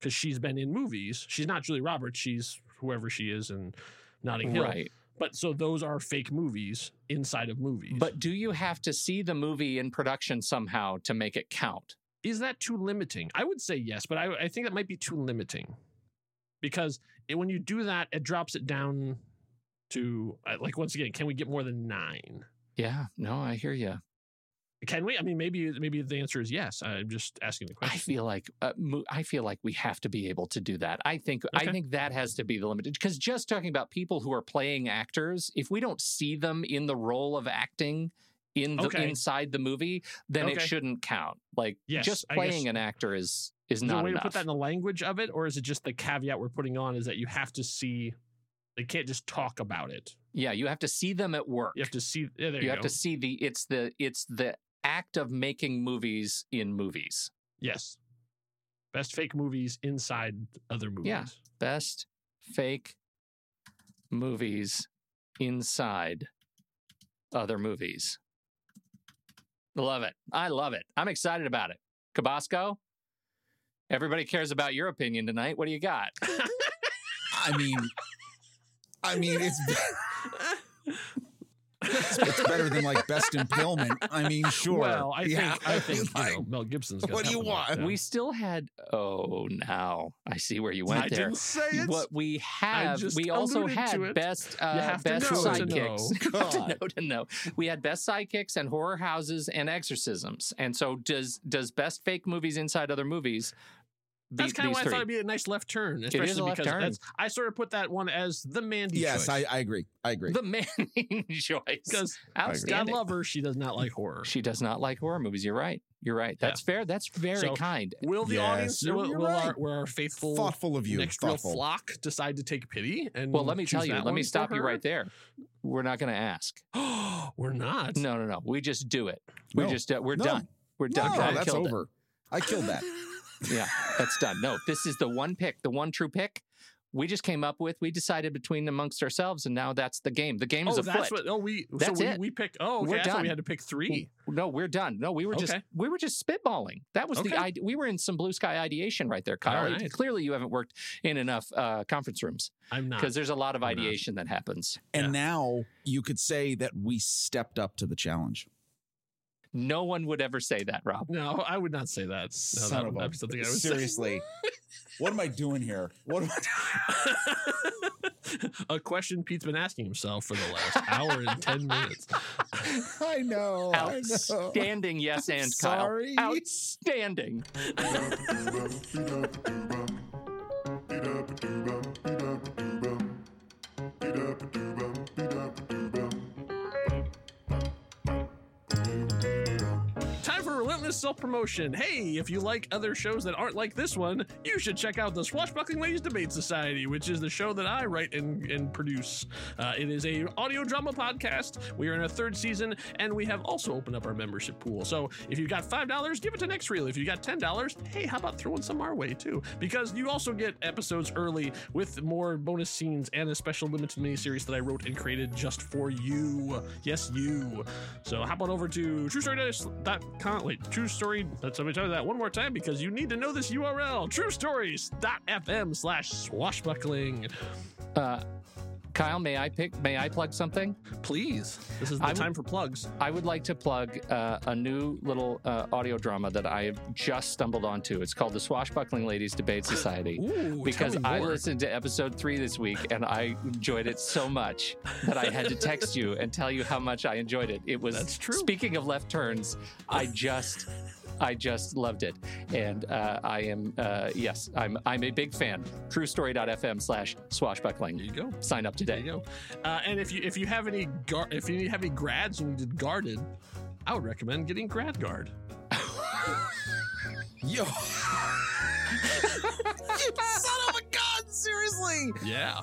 because she's been in movies. She's not Julie Roberts. She's whoever she is in Notting Hill. Right. But so those are fake movies inside of movies. But do you have to see the movie in production somehow to make it count? is that too limiting? I would say yes, but I, I think that might be too limiting because it, when you do that, it drops it down to uh, like once again, can we get more than nine? Yeah. No, I hear you. Can we? I mean, maybe maybe the answer is yes. I'm just asking the question. I feel like uh, I feel like we have to be able to do that. I think I think that has to be the limit because just talking about people who are playing actors, if we don't see them in the role of acting in the Okay. inside the movie, then it shouldn't count. Like Yes, just playing an actor is is Is not way enough. to put that in the language of it, or is it just the caveat we're putting on is that you have to see? They can't just talk about it. yeah, you have to see them at work. You have to see. Yeah, there you, you have to see the it's the it's the act of making movies in movies. Yes. Best fake movies inside other movies. Yeah. Best fake movies inside other movies. Love it. I love it. I'm excited about it. Cabasco, everybody cares about your opinion tonight. What do you got? I mean, I mean, it's <laughs> <laughs> it's, it's better than like best impalement. I mean, sure. Well, I Yeah. think I think <laughs> you know, Mel Gibson's. Got what do you want? down. We still had. Oh, now I see where you went I there. didn't say it. What we have, we also had best uh, best sidekicks. know. <laughs> to know to know. We had best sidekicks and horror houses and exorcisms. And so does does best fake movies inside other movies? That's kind of these why I thought it'd be a nice left turn, is especially a left because turn. that's, I sort of put that one as the Mandy yes, choice. I, I agree. I agree. the Manning <laughs> choice. because God outstanding. love her, she does not like horror. She does not like horror movies. You're right. You're right. Yeah. That's fair. That's very So, kind. Will the Yes, audience, you're- will, you're our, will our faithful, Thoughtful of you, next Reel flock decide to take pity? And Well, let me tell you. Let me stop you right there. We're not going to ask. <gasps> We're not. No, no, no. We just do it. We just uh, we're No. done. We're done. No, that's killed it. over. I killed that. <laughs> Yeah, that's done. No, this is the one pick, the one true pick. We just came up with. We decided between amongst ourselves, and now that's the game. The game is Oh, afoot. that's what. Oh, we. That's so we, it. we pick. Oh, okay. We're I thought we had to pick three. No, we're done. No, we were just we were just spitballing. That was the idea. We were in some blue sky ideation right there, Kyle. All right. Clearly, you haven't worked in enough uh, conference rooms I'm not. because there's a lot of I'm not. ideation that happens. And Yeah. now you could say that we stepped up to the challenge. No one would ever say that, Rob. No, I would not say that. No, Son that of would a- not be something I would. Seriously. <laughs> what am I doing here? What am I a question Pete's been asking himself for the last hour and 10 <laughs> minutes. I know. I know. Outstanding, yes, and Sorry. Kyle. Outstanding. <laughs> relentless self promotion. Hey, if you like other shows that aren't like this one, you should check out the Swashbuckling Ladies Debate Society, which is the show that I write and, and produce. Uh, it is a audio drama podcast. We are in a third season, and we have also opened up our membership pool. So if you've got five dollars, give it to Next Reel. If you got ten dollars, hey, how about throwing some our way too? Because you also get episodes early with more bonus scenes and a special limited miniseries that I wrote and created just for you. Yes, you. So hop on over to truestory.com. Wait, true story. Let's let me tell you that one more time because you need to know this URL. Truestories.fm slash swashbuckling. Uh, Kyle, may I pick? May I plug something? Please. This is the time for plugs. I would like to plug uh, a new little uh, audio drama that I have just stumbled onto. It's called the Swashbuckling Ladies Debate Society. <laughs> Ooh, because I listened to episode three this week and I enjoyed it so much that I had to text you and tell you how much I enjoyed it. It was <laughs> That's true. Speaking of left turns, I just. I just loved it, and uh, I am uh, yes, I'm I'm a big fan. TrueStory.fm slash swashbuckling. There you go. Sign up today. There you go. Uh, and if you if you have any gar- if you have any grads and you did guarded, I would recommend getting grad guard. <laughs> Yo. <laughs> <laughs> Son of a gun, seriously. Yeah.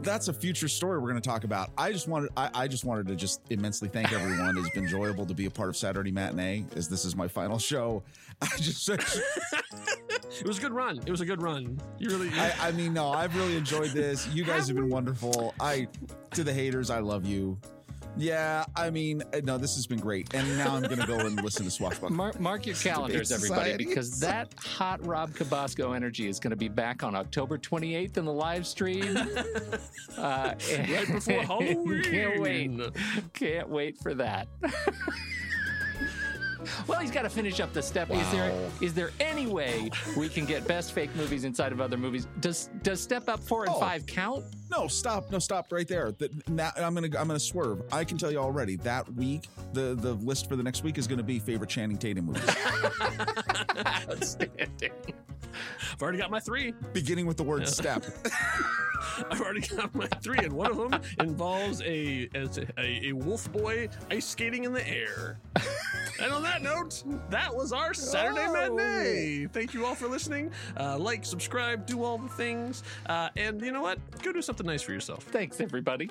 That's a future story we're going to talk about. I just wanted I, I just wanted to just immensely thank everyone. It's been enjoyable to be a part of Saturday Matinee as this is my final show. <laughs> I just <laughs> It was a good run. It was a good run. You really. I, I mean, no, I've really enjoyed this. You guys have been wonderful. I to the haters, I love you. Yeah, I mean, uh, no, this has been great. And now I'm going to go and listen to Swashbuckling. Mark, mark your calendars, everybody, because that hot Rob Cabasco energy is going to be back on October 28th in the live stream. <laughs> Uh, Right before <laughs> Halloween. Can't wait. Can't wait for that. <laughs> Well, he's got to finish up the step. Is there is there any way we can get best fake movies inside of other movies? Does does step up four and Oh. five count? No, stop. No, stop right there. That now I'm gonna I'm gonna swerve. I can tell you already that week the the list for the next week is gonna be favorite Channing Tatum movies, <laughs> Outstanding. I've already got my three. beginning with the word step. <laughs> I've already got my three, and one of them involves a a, a, a wolf boy ice skating in the air. and on that note, that was our Saturday matinee. Thank you all for listening. Uh, like, subscribe, do all the things, uh, and you know what? Go do something nice for yourself. Thanks, everybody.